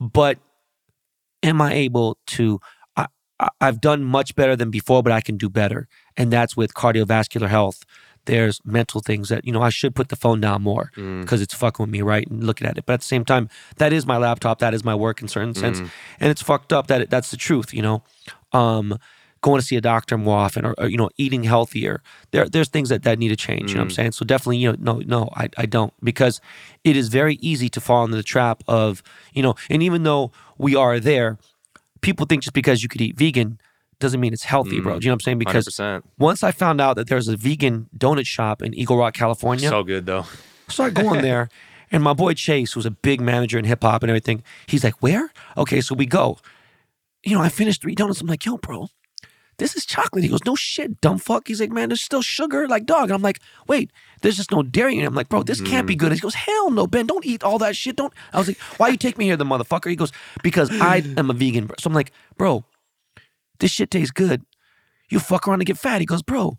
But am I able to? I've done much better than before, but I can do better, and that's with cardiovascular health. there's mental things that you know I should put the phone down more Mm. because it's fucking with me, right? And looking at it, but at the same time, that is my laptop, that is my work in certain sense, Mm. and it's fucked up that it, that's the truth, you know. Um, going to see a doctor more often, or, or, you know, eating healthier. There, there's things that that need to change. You know what I'm Mm. saying? So definitely, you know, no, no, I, I don't because it is very easy to fall into the trap of you know, and even though we are there, people think just because you could eat vegan doesn't mean it's healthy, bro. Mm. Do you know what I'm saying? Because 100%. once I found out that there's a vegan donut shop in Eagle Rock, California, So good though. So I started going *laughs* there. And my boy Chase, who's a big manager in hip hop and everything, he's like, Where? Okay, so we go. You know, I finished three donuts. I'm like, Yo, bro, this is chocolate. He goes, No shit, dumb fuck. He's like, Man, there's still sugar, like dog. And I'm like, Wait, there's just no dairy in it. I'm like, Bro, this can't be mm. good. He goes, Hell no, Ben, don't eat all that shit. Don't. I was like, Why you take me here, the motherfucker? He goes, Because I *clears throat* am a vegan. So I'm like, Bro, this shit tastes good. You fuck around and get fat. He goes, Bro,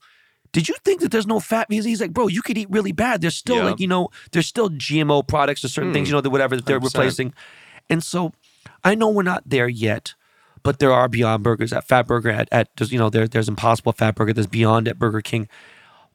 did you think that there's no fat? He's, he's like, bro, you could eat really bad. There's still Yeah. like, you know, there's still GMO products or certain things, hmm. you know, that whatever that they're 100%. replacing. And so I know we're not there yet, but there are Beyond Burgers at Fat Burger at, at you know, there, there's Impossible Fat Burger, there's Beyond at Burger King.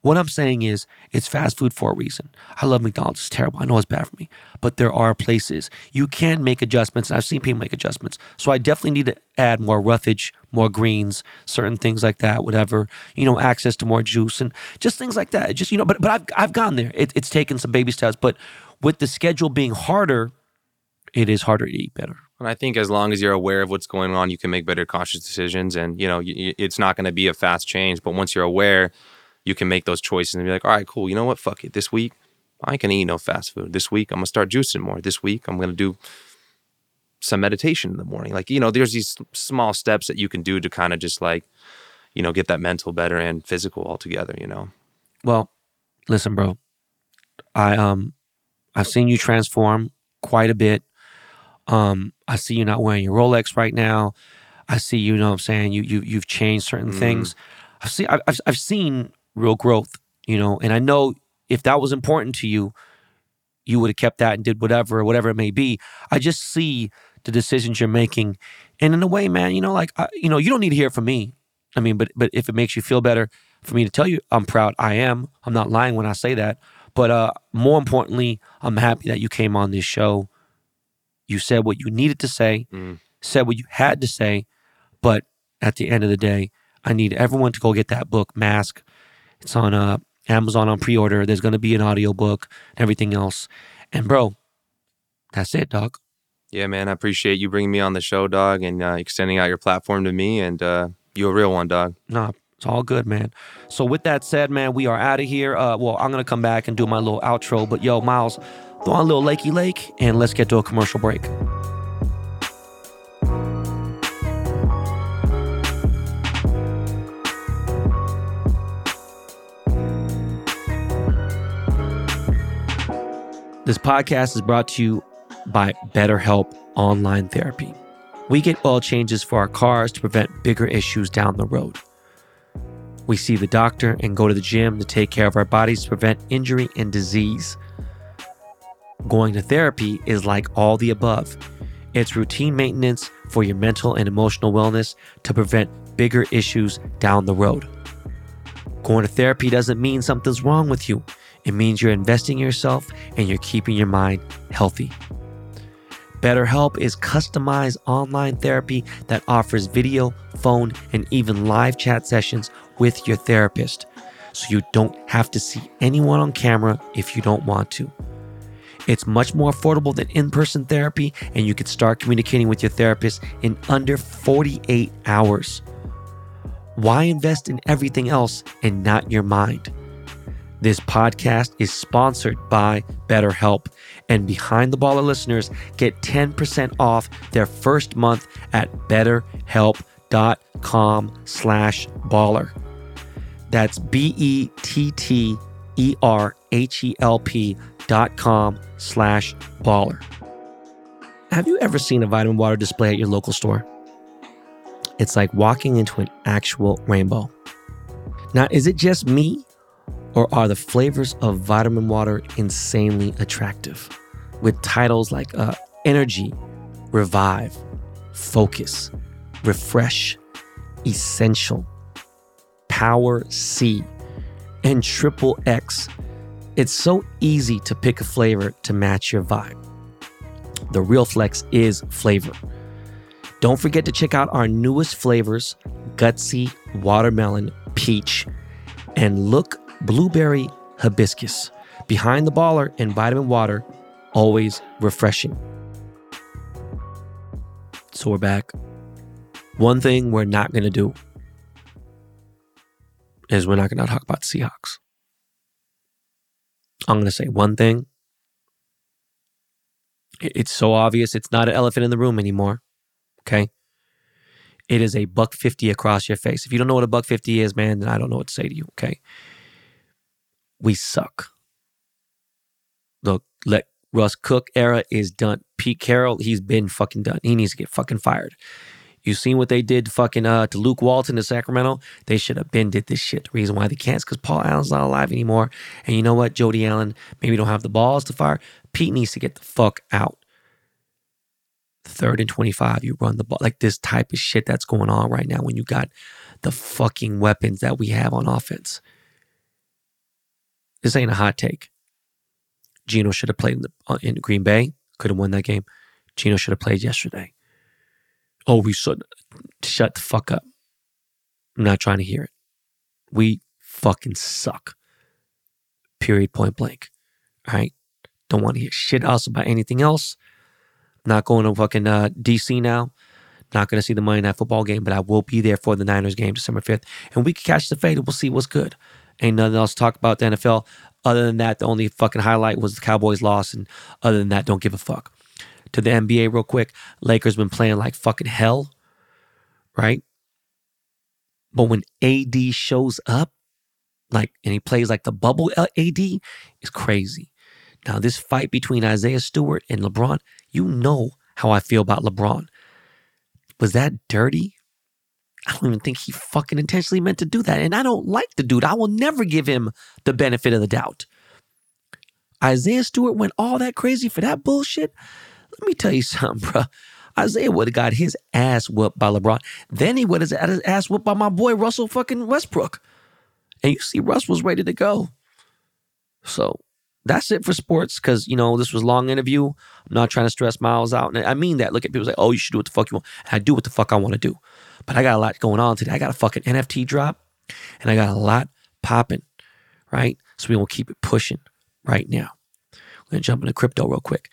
What I'm saying is it's fast food for a reason. I love McDonald's. It's terrible. I know it's bad for me. But there are places you can make adjustments. And I've seen people make adjustments. So I definitely need to add more roughage, more greens, certain things like that, whatever, you know, access to more juice and just things like that. Just, you know, but but I've I've gone there. It, it's taken some baby steps. But with the schedule being harder, it is harder to eat better. And I think as long as you're aware of what's going on, you can make better conscious decisions. And, you know, y- it's not going to be a fast change. But once you're aware, you can make those choices and be like, all right, cool. You know what? Fuck it. This week, I to eat no fast food. This week, I'm to start juicing more. This week, I'm to do some meditation in the morning. Like, you know, there's these small steps that you can do to kind of just like, you know, get that mental better and physical all together, you know? Well, listen, bro. I um I've seen you transform quite a bit. Um, I see you not wearing your Rolex right now. I see you, know what I'm saying, you you you've changed certain Mhm. things. I've seen I've, I've I've seen real growth, you know, and I know if that was important to you, you would have kept that and did whatever, whatever it may be. I just see the decisions you're making. And in a way, man, you know, like I, you know, you don't need to hear from me. I mean, but but if it makes you feel better for me to tell you I'm proud, I am. I'm not lying when I say that. But uh more importantly, I'm happy that you came on this show. You said what you needed to say, Mm. said what you had to say, but at the end of the day, I need everyone to go get that book, Mask. It's on uh Amazon on pre-order. There's gonna be an audiobook and everything else. And bro, that's it, dog. Yeah, man. I appreciate you bringing me on the show, dog, and uh, extending out your platform to me. And uh, you a real one, dog. Nah, it's all good, man. So with that said, man, we are out of here. Uh, well, I'm gonna come back and do my little outro. But yo, Miles, throw on a little Lakey Lake and let's get to a commercial break. This podcast is brought to you by BetterHelp Online Therapy. We get oil changes for our cars to prevent bigger issues down the road. We see the doctor and go to the gym to take care of our bodies to prevent injury and disease. Going to therapy is like all the above. It's routine maintenance for your mental and emotional wellness to prevent bigger issues down the road. Going to therapy doesn't mean something's wrong with you. It means you're investing in yourself and you're keeping your mind healthy. BetterHelp is customized online therapy that offers video, phone, and even live chat sessions with your therapist. So you don't have to see anyone on camera if you don't want to. It's much more affordable than in person therapy, and you can start communicating with your therapist in under 48 hours. Why invest in everything else and not your mind? This podcast is sponsored by BetterHelp, and Behind the Baller listeners get 10% off their first month at betterhelp.com slash baller. That's B-E-T-T-E-R-H-E-L-P dot com slash baller. Have you ever seen a vitamin water display at your local store? It's like walking into an actual rainbow. Now, is it just me? Or are the flavors of vitamin water insanely attractive? With titles like uh, Energy, Revive, Focus, Refresh, Essential, Power C, and Triple X. It's so easy to pick a flavor to match your vibe. The real flex is flavor. Don't forget to check out our newest flavors gutsy, watermelon, peach, and look blueberry hibiscus. Behind the baller and vitamin water, always refreshing. So we're back. One thing we're not going to do is we're not going to talk about Seahawks. I'm going to say one thing. It's so obvious. It's not an elephant in the room anymore. Okay. It is a buck 50 across your face. If you don't know what a buck 50 is, man, then I don't know what to say to you. Okay. We suck. Look, let Russ Cook era is done. Pete Carroll, he's been fucking done. He needs to get fucking fired. You seen what they did fucking uh, to Luke Walton in Sacramento? They should have been did this shit. The reason why they can't is because Paul Allen's not alive anymore. And you know what? Jody Allen maybe don't have the balls to fire. Pete needs to get the fuck out. Third and 25, you run the ball. Like this type of shit that's going on right now when you got the fucking weapons that we have on offense. This ain't a hot take. Geno should have played in, the, uh, in Green Bay, could have won that game. Geno should have played yesterday. Oh, we should shut the fuck up. I'm not trying to hear it. We fucking suck. Period, point blank. All right. Don't want to hear shit else about anything else. Not going to fucking uh, DC now. Not going to see the Monday Night Football game, but I will be there for the Niners game December 5th. And we can catch the fade and we'll see what's good. Ain't nothing else to talk about the NFL. Other than that, the only fucking highlight was the Cowboys loss. And other than that, don't give a fuck to the NBA real quick. Lakers been playing like fucking hell, right? But when AD shows up, like, and he plays like the bubble uh, AD, is crazy. Now, this fight between Isaiah Stewart and LeBron, you know how I feel about LeBron. Was that dirty? I don't even think he fucking intentionally meant to do that. And I don't like the dude. I will never give him the benefit of the doubt. Isaiah Stewart went all that crazy for that bullshit. Let me tell you something, bro. Isaiah would have got his ass whooped by LeBron. Then he would have had his ass whooped by my boy Russell fucking Westbrook. And you see, Russ was ready to go. So that's it for sports because, you know, this was long interview. I'm not trying to stress Miles out. And I mean that. Look at people say, oh, you should do what the fuck you want. And I do what the fuck I want to do. But I got a lot going on today. I got a fucking NFT drop and I got a lot popping, right? So we will keep it pushing right now. We're to jump into crypto real quick.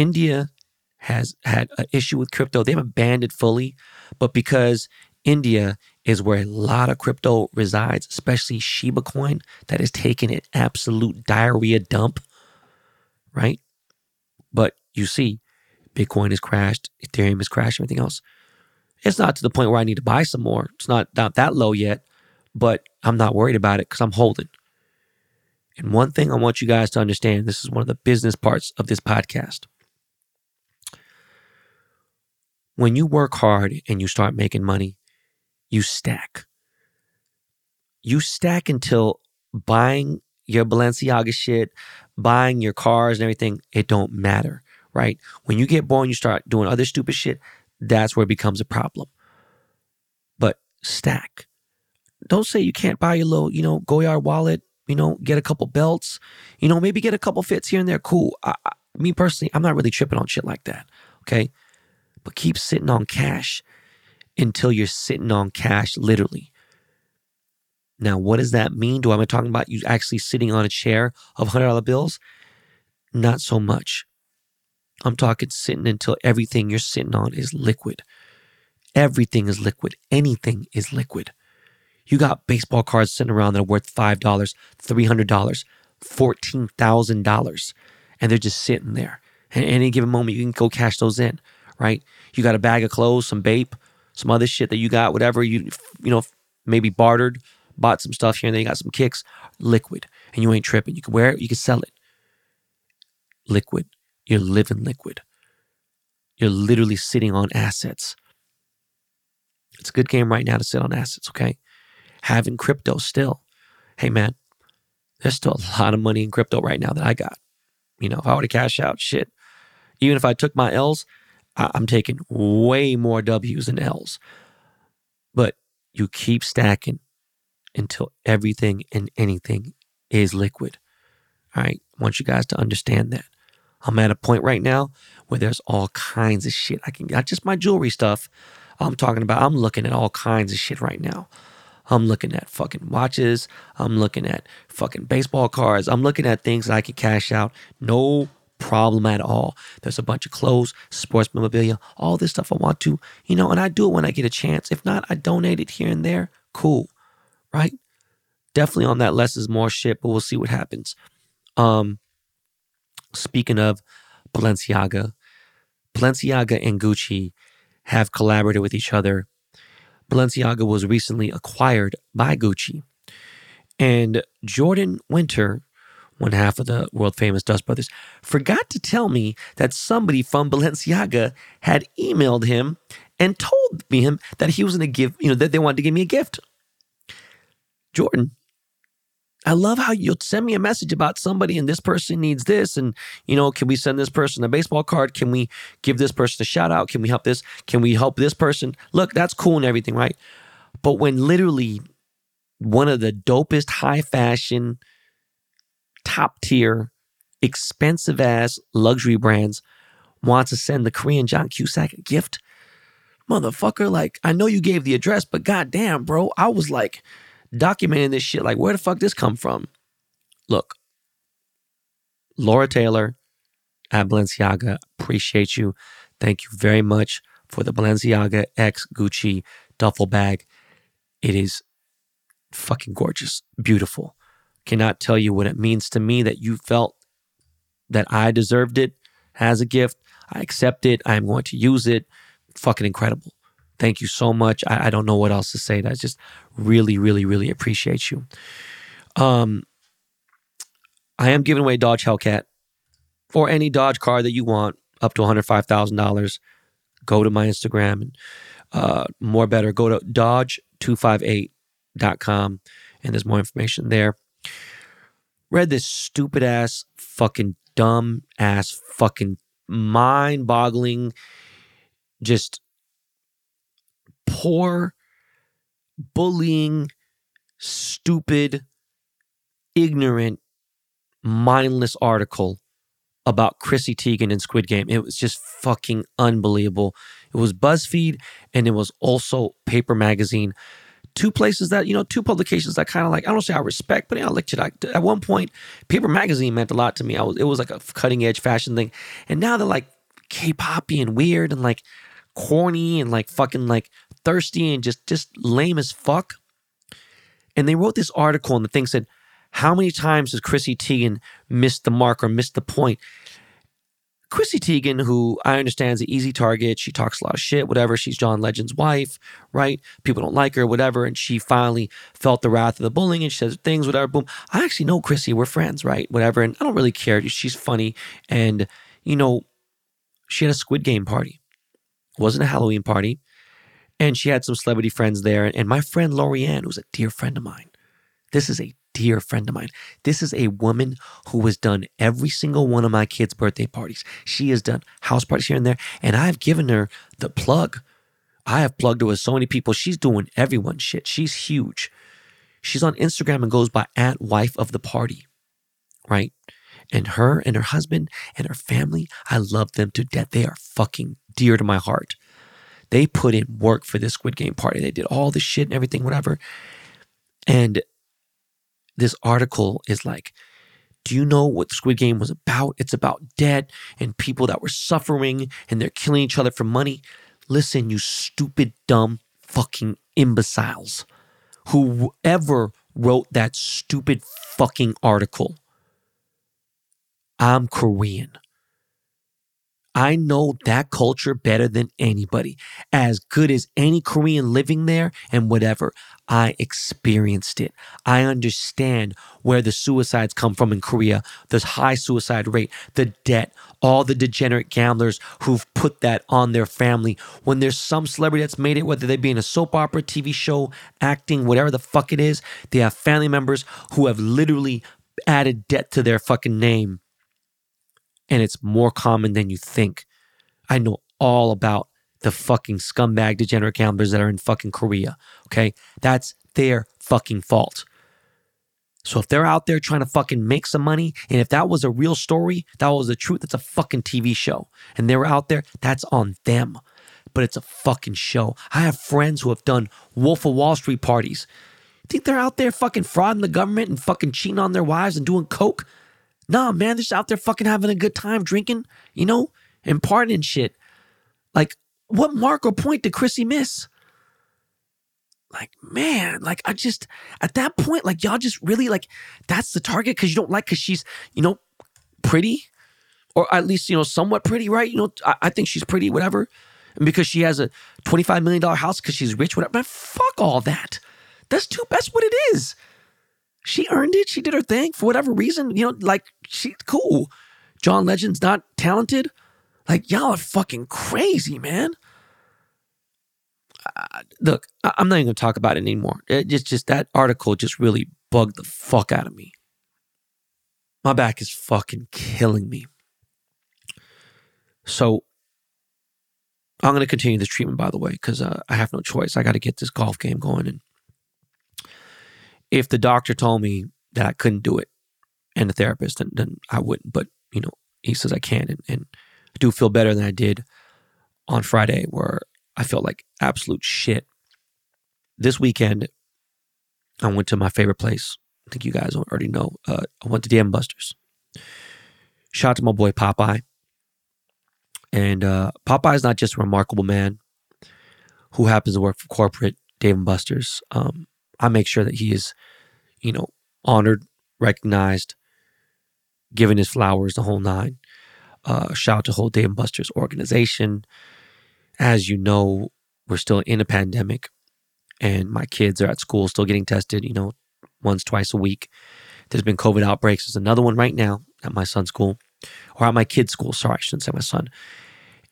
India has had an issue with crypto. They haven't banned it fully, but because India is where a lot of crypto resides, especially Shiba coin, that is taking an absolute diarrhea dump, right? But you see, Bitcoin has crashed, Ethereum has crashed, everything else. It's not to the point where I need to buy some more. It's not, not that low yet, but I'm not worried about it because I'm holding. And one thing I want you guys to understand this is one of the business parts of this podcast when you work hard and you start making money, you stack. You stack until buying your Balenciaga shit, buying your cars and everything, it don't matter, right? When you get born, you start doing other stupid shit, that's where it becomes a problem. But stack. Don't say you can't buy your little, you know, Goyard wallet, you know, get a couple belts, you know, maybe get a couple fits here and there. Cool. I, I, me personally, I'm not really tripping on shit like that. Okay but keep sitting on cash until you're sitting on cash literally. Now, what does that mean? Do I am talking about you actually sitting on a chair of $100 bills? Not so much. I'm talking sitting until everything you're sitting on is liquid. Everything is liquid. Anything is liquid. You got baseball cards sitting around that are worth $5, $300, $14,000, and they're just sitting there. At any given moment, you can go cash those in right? You got a bag of clothes, some vape, some other shit that you got, whatever you you know maybe bartered, bought some stuff here and then you got some kicks, liquid, and you ain't tripping. You can wear it, you can sell it. Liquid. You're living liquid. You're literally sitting on assets. It's a good game right now to sit on assets, okay? Having crypto still. Hey man, there's still a lot of money in crypto right now that I got. You know, if I were to cash out, shit. Even if I took my L's, I'm taking way more W's than L's. But you keep stacking until everything and anything is liquid. All right. I want you guys to understand that. I'm at a point right now where there's all kinds of shit. I can not just my jewelry stuff. I'm talking about I'm looking at all kinds of shit right now. I'm looking at fucking watches. I'm looking at fucking baseball cards. I'm looking at things that I can cash out. No problem at all. There's a bunch of clothes, sports memorabilia, all this stuff I want to, you know, and I do it when I get a chance. If not, I donate it here and there. Cool. Right? Definitely on that less is more shit, but we'll see what happens. Um speaking of Balenciaga, Balenciaga and Gucci have collaborated with each other. Balenciaga was recently acquired by Gucci. And Jordan Winter one half of the world famous Dust Brothers, forgot to tell me that somebody from Balenciaga had emailed him and told me him that he was going to give, you know, that they wanted to give me a gift. Jordan, I love how you'll send me a message about somebody and this person needs this. And, you know, can we send this person a baseball card? Can we give this person a shout out? Can we help this? Can we help this person? Look, that's cool and everything, right? But when literally one of the dopest high fashion, top tier, expensive ass luxury brands wants to send the Korean John Cusack a gift. Motherfucker, like, I know you gave the address, but goddamn, bro, I was like documenting this shit. Like, where the fuck this come from? Look, Laura Taylor at Balenciaga, appreciate you. Thank you very much for the Balenciaga X Gucci duffel bag. It is fucking gorgeous, beautiful cannot tell you what it means to me that you felt that I deserved it as a gift. I accept it. I'm going to use it. Fucking incredible. Thank you so much. I, I don't know what else to say. I just really, really, really appreciate you. Um, I am giving away Dodge Hellcat or any Dodge car that you want up to $105,000. Go to my Instagram and uh, more better, go to dodge258.com and there's more information there read this stupid ass, fucking dumb ass, fucking mind boggling, just poor, bullying, stupid, ignorant, mindless article about Chrissy Teigen and Squid Game. It was just fucking unbelievable. It was BuzzFeed and it was also Paper Magazine two places that you know two publications that kind of like I don't say I respect, but you know, like at one point, Paper Magazine meant a lot to me. I was it was like a cutting edge fashion thing, and now they're like K-poppy and weird and like corny and like fucking like thirsty and just just lame as fuck. And they wrote this article, and the thing said, "How many times has Chrissy Teigen missed the mark or missed the point?" Chrissy Teigen, who I understand is an easy target, she talks a lot of shit, whatever. She's John Legend's wife, right? People don't like her, whatever. And she finally felt the wrath of the bullying and she says things, whatever. Boom. I actually know Chrissy. We're friends, right? Whatever. And I don't really care. She's funny. And, you know, she had a Squid Game party. It wasn't a Halloween party. And she had some celebrity friends there. And my friend Lorianne, who's a dear friend of mine, this is a dear friend of mine. This is a woman who has done every single one of my kids' birthday parties. She has done house parties here and there, and I've given her the plug. I have plugged her with so many people. She's doing everyone's shit. She's huge. She's on Instagram and goes by at wife of the party, right? And her and her husband and her family, I love them to death. They are fucking dear to my heart. They put in work for this Squid Game party. They did all the shit and everything, whatever. And this article is like, do you know what Squid Game was about? It's about debt and people that were suffering and they're killing each other for money. Listen, you stupid, dumb, fucking imbeciles. Whoever wrote that stupid fucking article, I'm Korean. I know that culture better than anybody. As good as any Korean living there and whatever. I experienced it. I understand where the suicides come from in Korea, the high suicide rate, the debt, all the degenerate gamblers who've put that on their family. When there's some celebrity that's made it, whether they be in a soap opera, TV show, acting, whatever the fuck it is, they have family members who have literally added debt to their fucking name and it's more common than you think. I know all about the fucking scumbag degenerate gamblers that are in fucking Korea. Okay. That's their fucking fault. So if they're out there trying to fucking make some money, and if that was a real story, that was the truth, that's a fucking TV show. And they were out there, that's on them. But it's a fucking show. I have friends who have done Wolf of Wall Street parties. Think they're out there fucking frauding the government and fucking cheating on their wives and doing coke? Nah, man, they're just out there fucking having a good time drinking, you know, and partying shit. Like, what mark or point did Chrissy miss? Like, man, like I just at that point, like y'all just really like that's the target because you don't like because she's, you know, pretty, or at least, you know, somewhat pretty, right? You know, I, I think she's pretty, whatever. And because she has a $25 million house because she's rich, whatever. Man, fuck all that. That's too that's what it is. She earned it. She did her thing for whatever reason. You know, like she's cool. John Legend's not talented. Like y'all are fucking crazy, man. Uh, look, I- I'm not even gonna talk about it anymore. It just, just that article just really bugged the fuck out of me. My back is fucking killing me. So I'm gonna continue this treatment, by the way, because uh, I have no choice. I got to get this golf game going, and if the doctor told me that I couldn't do it, and the therapist, then, then I wouldn't. But you know, he says I can, and, and I do feel better than I did on Friday, where I felt like absolute shit. This weekend, I went to my favorite place. I think you guys already know. Uh, I went to Dam Busters. Shout out to my boy Popeye. And uh, Popeye is not just a remarkable man who happens to work for corporate Dave and Buster's. Um, I make sure that he is, you know, honored, recognized, given his flowers, the whole nine. Uh, shout out to whole Dave and Buster's organization. As you know, we're still in a pandemic, and my kids are at school still getting tested. You know, once, twice a week. There's been COVID outbreaks. There's another one right now at my son's school, or at my kid's school. Sorry, I shouldn't say my son.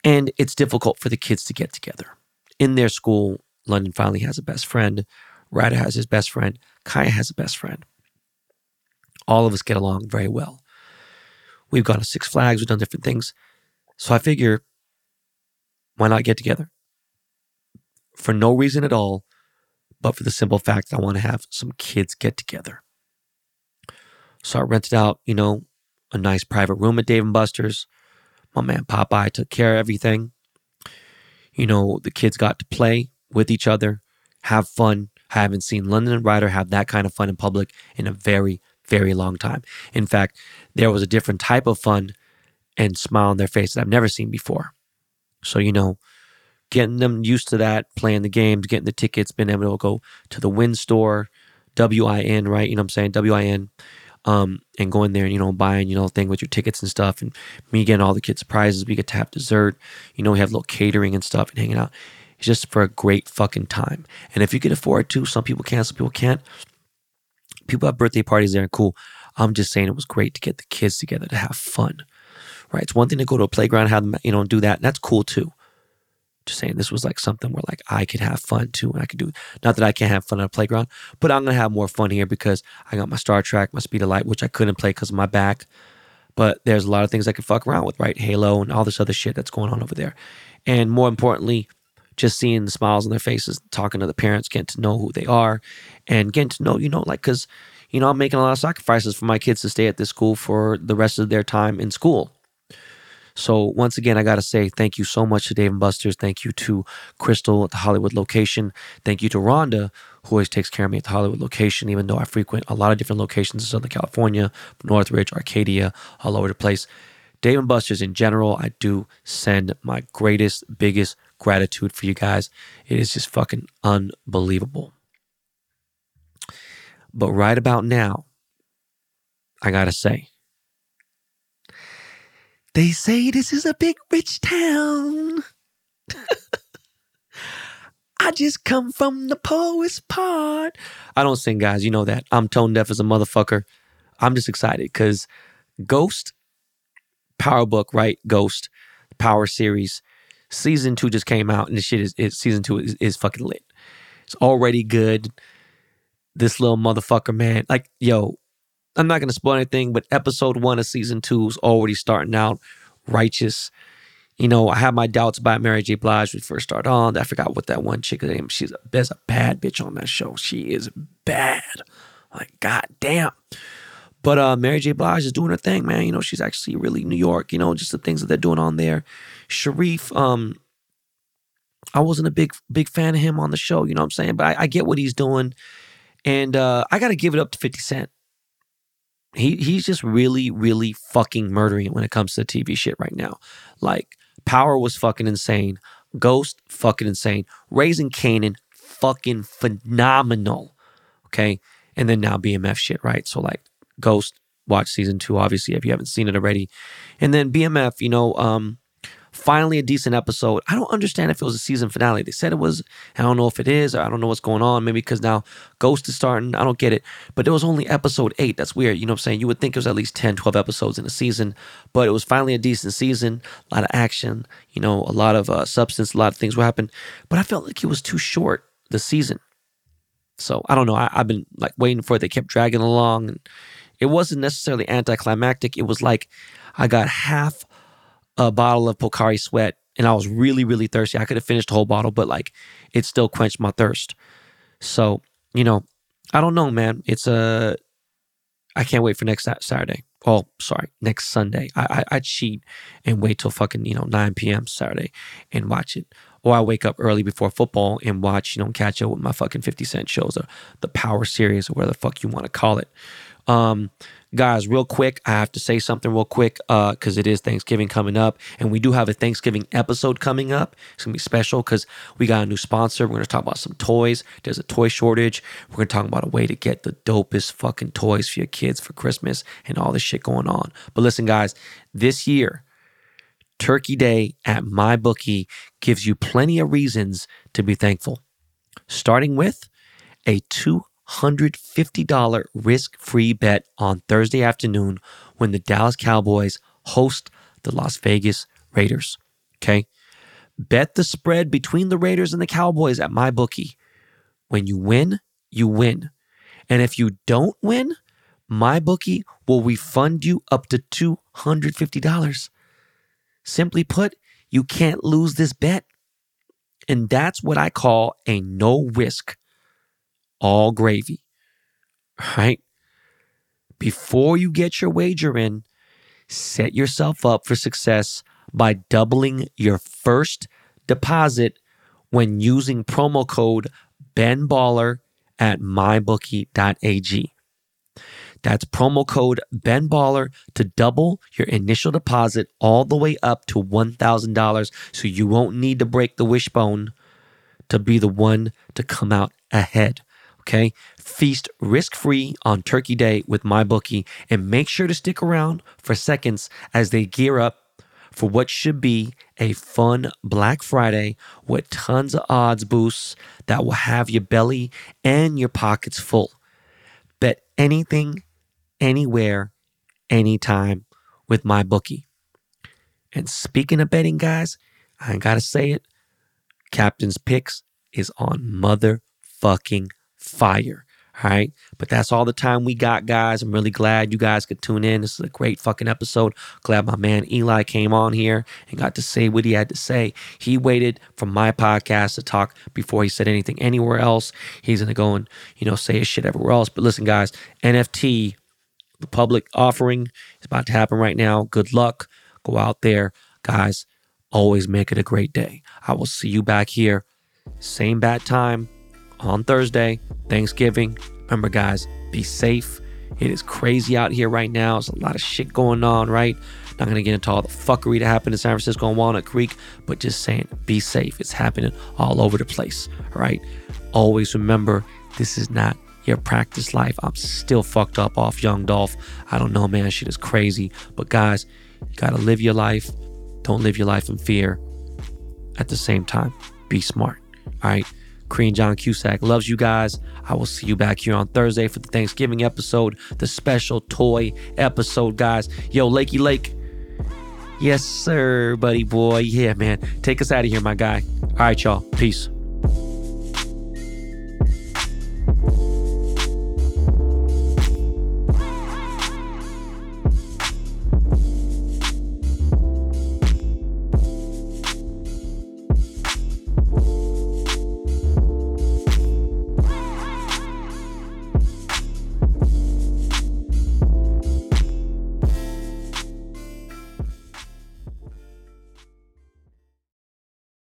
And it's difficult for the kids to get together. In their school, London finally has a best friend. Ryder has his best friend. Kaya has a best friend. All of us get along very well. We've gone to Six Flags, we've done different things. So I figure, why not get together? For no reason at all, but for the simple fact that I want to have some kids get together. So I rented out, you know, a nice private room at Dave and Buster's. My man Popeye took care of everything. You know, the kids got to play with each other, have fun. I haven't seen London and Ryder have that kind of fun in public in a very, very long time. In fact, there was a different type of fun and smile on their face that I've never seen before. So, you know, getting them used to that, playing the games, getting the tickets, being able to go to the Win store, W-I-N, right? You know what I'm saying? W-I-N. Um, and going there and, you know, buying, you know, thing with your tickets and stuff. And me getting all the kids prizes. We get to have dessert. You know, we have little catering and stuff and hanging out. It's just for a great fucking time. And if you can afford to, some people can, some people can't. People have birthday parties there, and cool. I'm just saying it was great to get the kids together to have fun. Right? It's one thing to go to a playground, have them, you know, do that. And that's cool too. Just saying this was like something where like I could have fun too, and I could do. Not that I can't have fun at a playground, but I'm gonna have more fun here because I got my Star Trek, my Speed of Light, which I couldn't play because of my back. But there's a lot of things I could fuck around with, right? Halo and all this other shit that's going on over there. And more importantly, just seeing the smiles on their faces, talking to the parents, getting to know who they are, and getting to know, you know, like, because, you know, I'm making a lot of sacrifices for my kids to stay at this school for the rest of their time in school. So once again, I got to say thank you so much to Dave and Buster's. Thank you to Crystal at the Hollywood location. Thank you to Rhonda, who always takes care of me at the Hollywood location, even though I frequent a lot of different locations in Southern California, Northridge, Arcadia, all over the place. Dave and Buster's in general, I do send my greatest, biggest gratitude for you guys. It is just fucking unbelievable. But right about now, I gotta say, they say this is a big rich town. *laughs* I just come from the poorest part. I don't sing, guys. You know that. I'm tone deaf as a motherfucker. I'm just excited because Ghost, Power Book, right? Ghost, Power Series, season two just came out, and the shit is, is season two is, is fucking lit. It's already good. This little motherfucker, man. Like, yo, I'm not gonna spoil anything, but episode one of season two is already starting out righteous. You know, I had my doubts about Mary J. Blige when we first started on. I forgot what that one chick name. She's a there's a bad bitch on that show. She is bad. Like, god damn. But uh, Mary J. Blige is doing her thing, man. You know, she's actually really New York. You know, just the things that they're doing on there. Sharif, um, I wasn't a big big fan of him on the show. You know what I'm saying? But I, I get what he's doing, and uh, I got to give it up to Fifty Cent. He he's just really really fucking murdering it when it comes to TV shit right now. Like Power was fucking insane. Ghost fucking insane. Raising Kanan fucking phenomenal. Okay, and then now BMF shit, right? So like Ghost, watch season two, obviously, if you haven't seen it already. And then BMF, you know, um, finally a decent episode. I don't understand if it was a season finale. They said it was. I don't know if it is. I don't know what's going on. Maybe because now Ghost is starting. I don't get it. But it was only episode eight. That's weird. You know what I'm saying? You would think it was at least 10, 12 episodes in a season. But it was finally a decent season. A lot of action, you know, a lot of uh, substance, a lot of things will happen. But I felt like it was too short, the season. So I don't know. I, have been like waiting for it. They kept dragging along. And it wasn't necessarily anticlimactic. It was like I got half a bottle of Pocari Sweat and I was really, really thirsty. I could have finished the whole bottle, but like it still quenched my thirst. So, you know, I don't know, man. It's a, uh, can't wait for next Saturday. Oh, sorry, next Sunday. I, I I cheat and wait till fucking you know 9 p.m. Saturday and watch it, or I wake up early before football and watch you know catch up with my fucking 50 Cent shows or the Power series or whatever the fuck you want to call it. Um, guys, real quick, I have to say something real quick because uh, it is Thanksgiving coming up, and we do have a Thanksgiving episode coming up. It's gonna be special because we got a new sponsor. We're gonna talk about some toys. There's a toy shortage. We're gonna talk about a way to get the dopest fucking toys for your kids for Christmas and all this shit going on. But listen, guys, this year. Turkey Day at my bookie gives you plenty of reasons to be thankful. Starting with a two $150 risk free bet on Thursday afternoon when the Dallas Cowboys host the Las Vegas Raiders. Okay. Bet the spread between the Raiders and the Cowboys at my bookie. When you win, you win. And if you don't win, my bookie will refund you up to $250. Simply put, you can't lose this bet. And that's what I call a no risk all gravy, right? Before you get your wager in, set yourself up for success by doubling your first deposit when using promo code BENBALLER at mybookie.ag. That's promo code BENBALLER to double your initial deposit all the way up to $1,000 so you won't need to break the wishbone to be the one to come out ahead. Okay. Feast risk free on Turkey Day with MyBookie and make sure to stick around for seconds as they gear up for what should be a fun Black Friday with tons of odds boosts that will have your belly and your pockets full. Bet anything, anywhere, anytime with MyBookie. And speaking of betting, guys, I ain't got to say it. Captain's Picks is on motherfucking fire. All right. But that's all the time we got, guys. I'm really glad you guys could tune in. This is a great fucking episode. Glad my man Eli came on here and got to say what he had to say. He waited for my podcast to talk before he said anything anywhere else. He's going to go and, you know, say his shit everywhere else. But listen, guys, NFT, the public offering is about to happen right now. Good luck. Go out there. Guys, always make it a great day. I will see you back here. Same bad time on Thursday, Thanksgiving. Remember, guys, be safe. It is crazy out here right now. There's a lot of shit going on, right? Not gonna get into all the fuckery that happened in San Francisco and Walnut Creek, but just saying, be safe. It's happening all over the place, right? Always remember, this is not your practice life. I'm still fucked up off Young Dolph. I don't know, man. Shit is crazy. But guys, you gotta live your life. Don't live your life in fear. At the same time, be smart, all right? Korean John Cusack loves you guys. I will see you back here on Thursday for the Thanksgiving episode, the special toy episode, guys. Yo, Lakey Lake. Yes, sir, buddy boy. Yeah, man. Take us out of here, my guy. All right, y'all. Peace.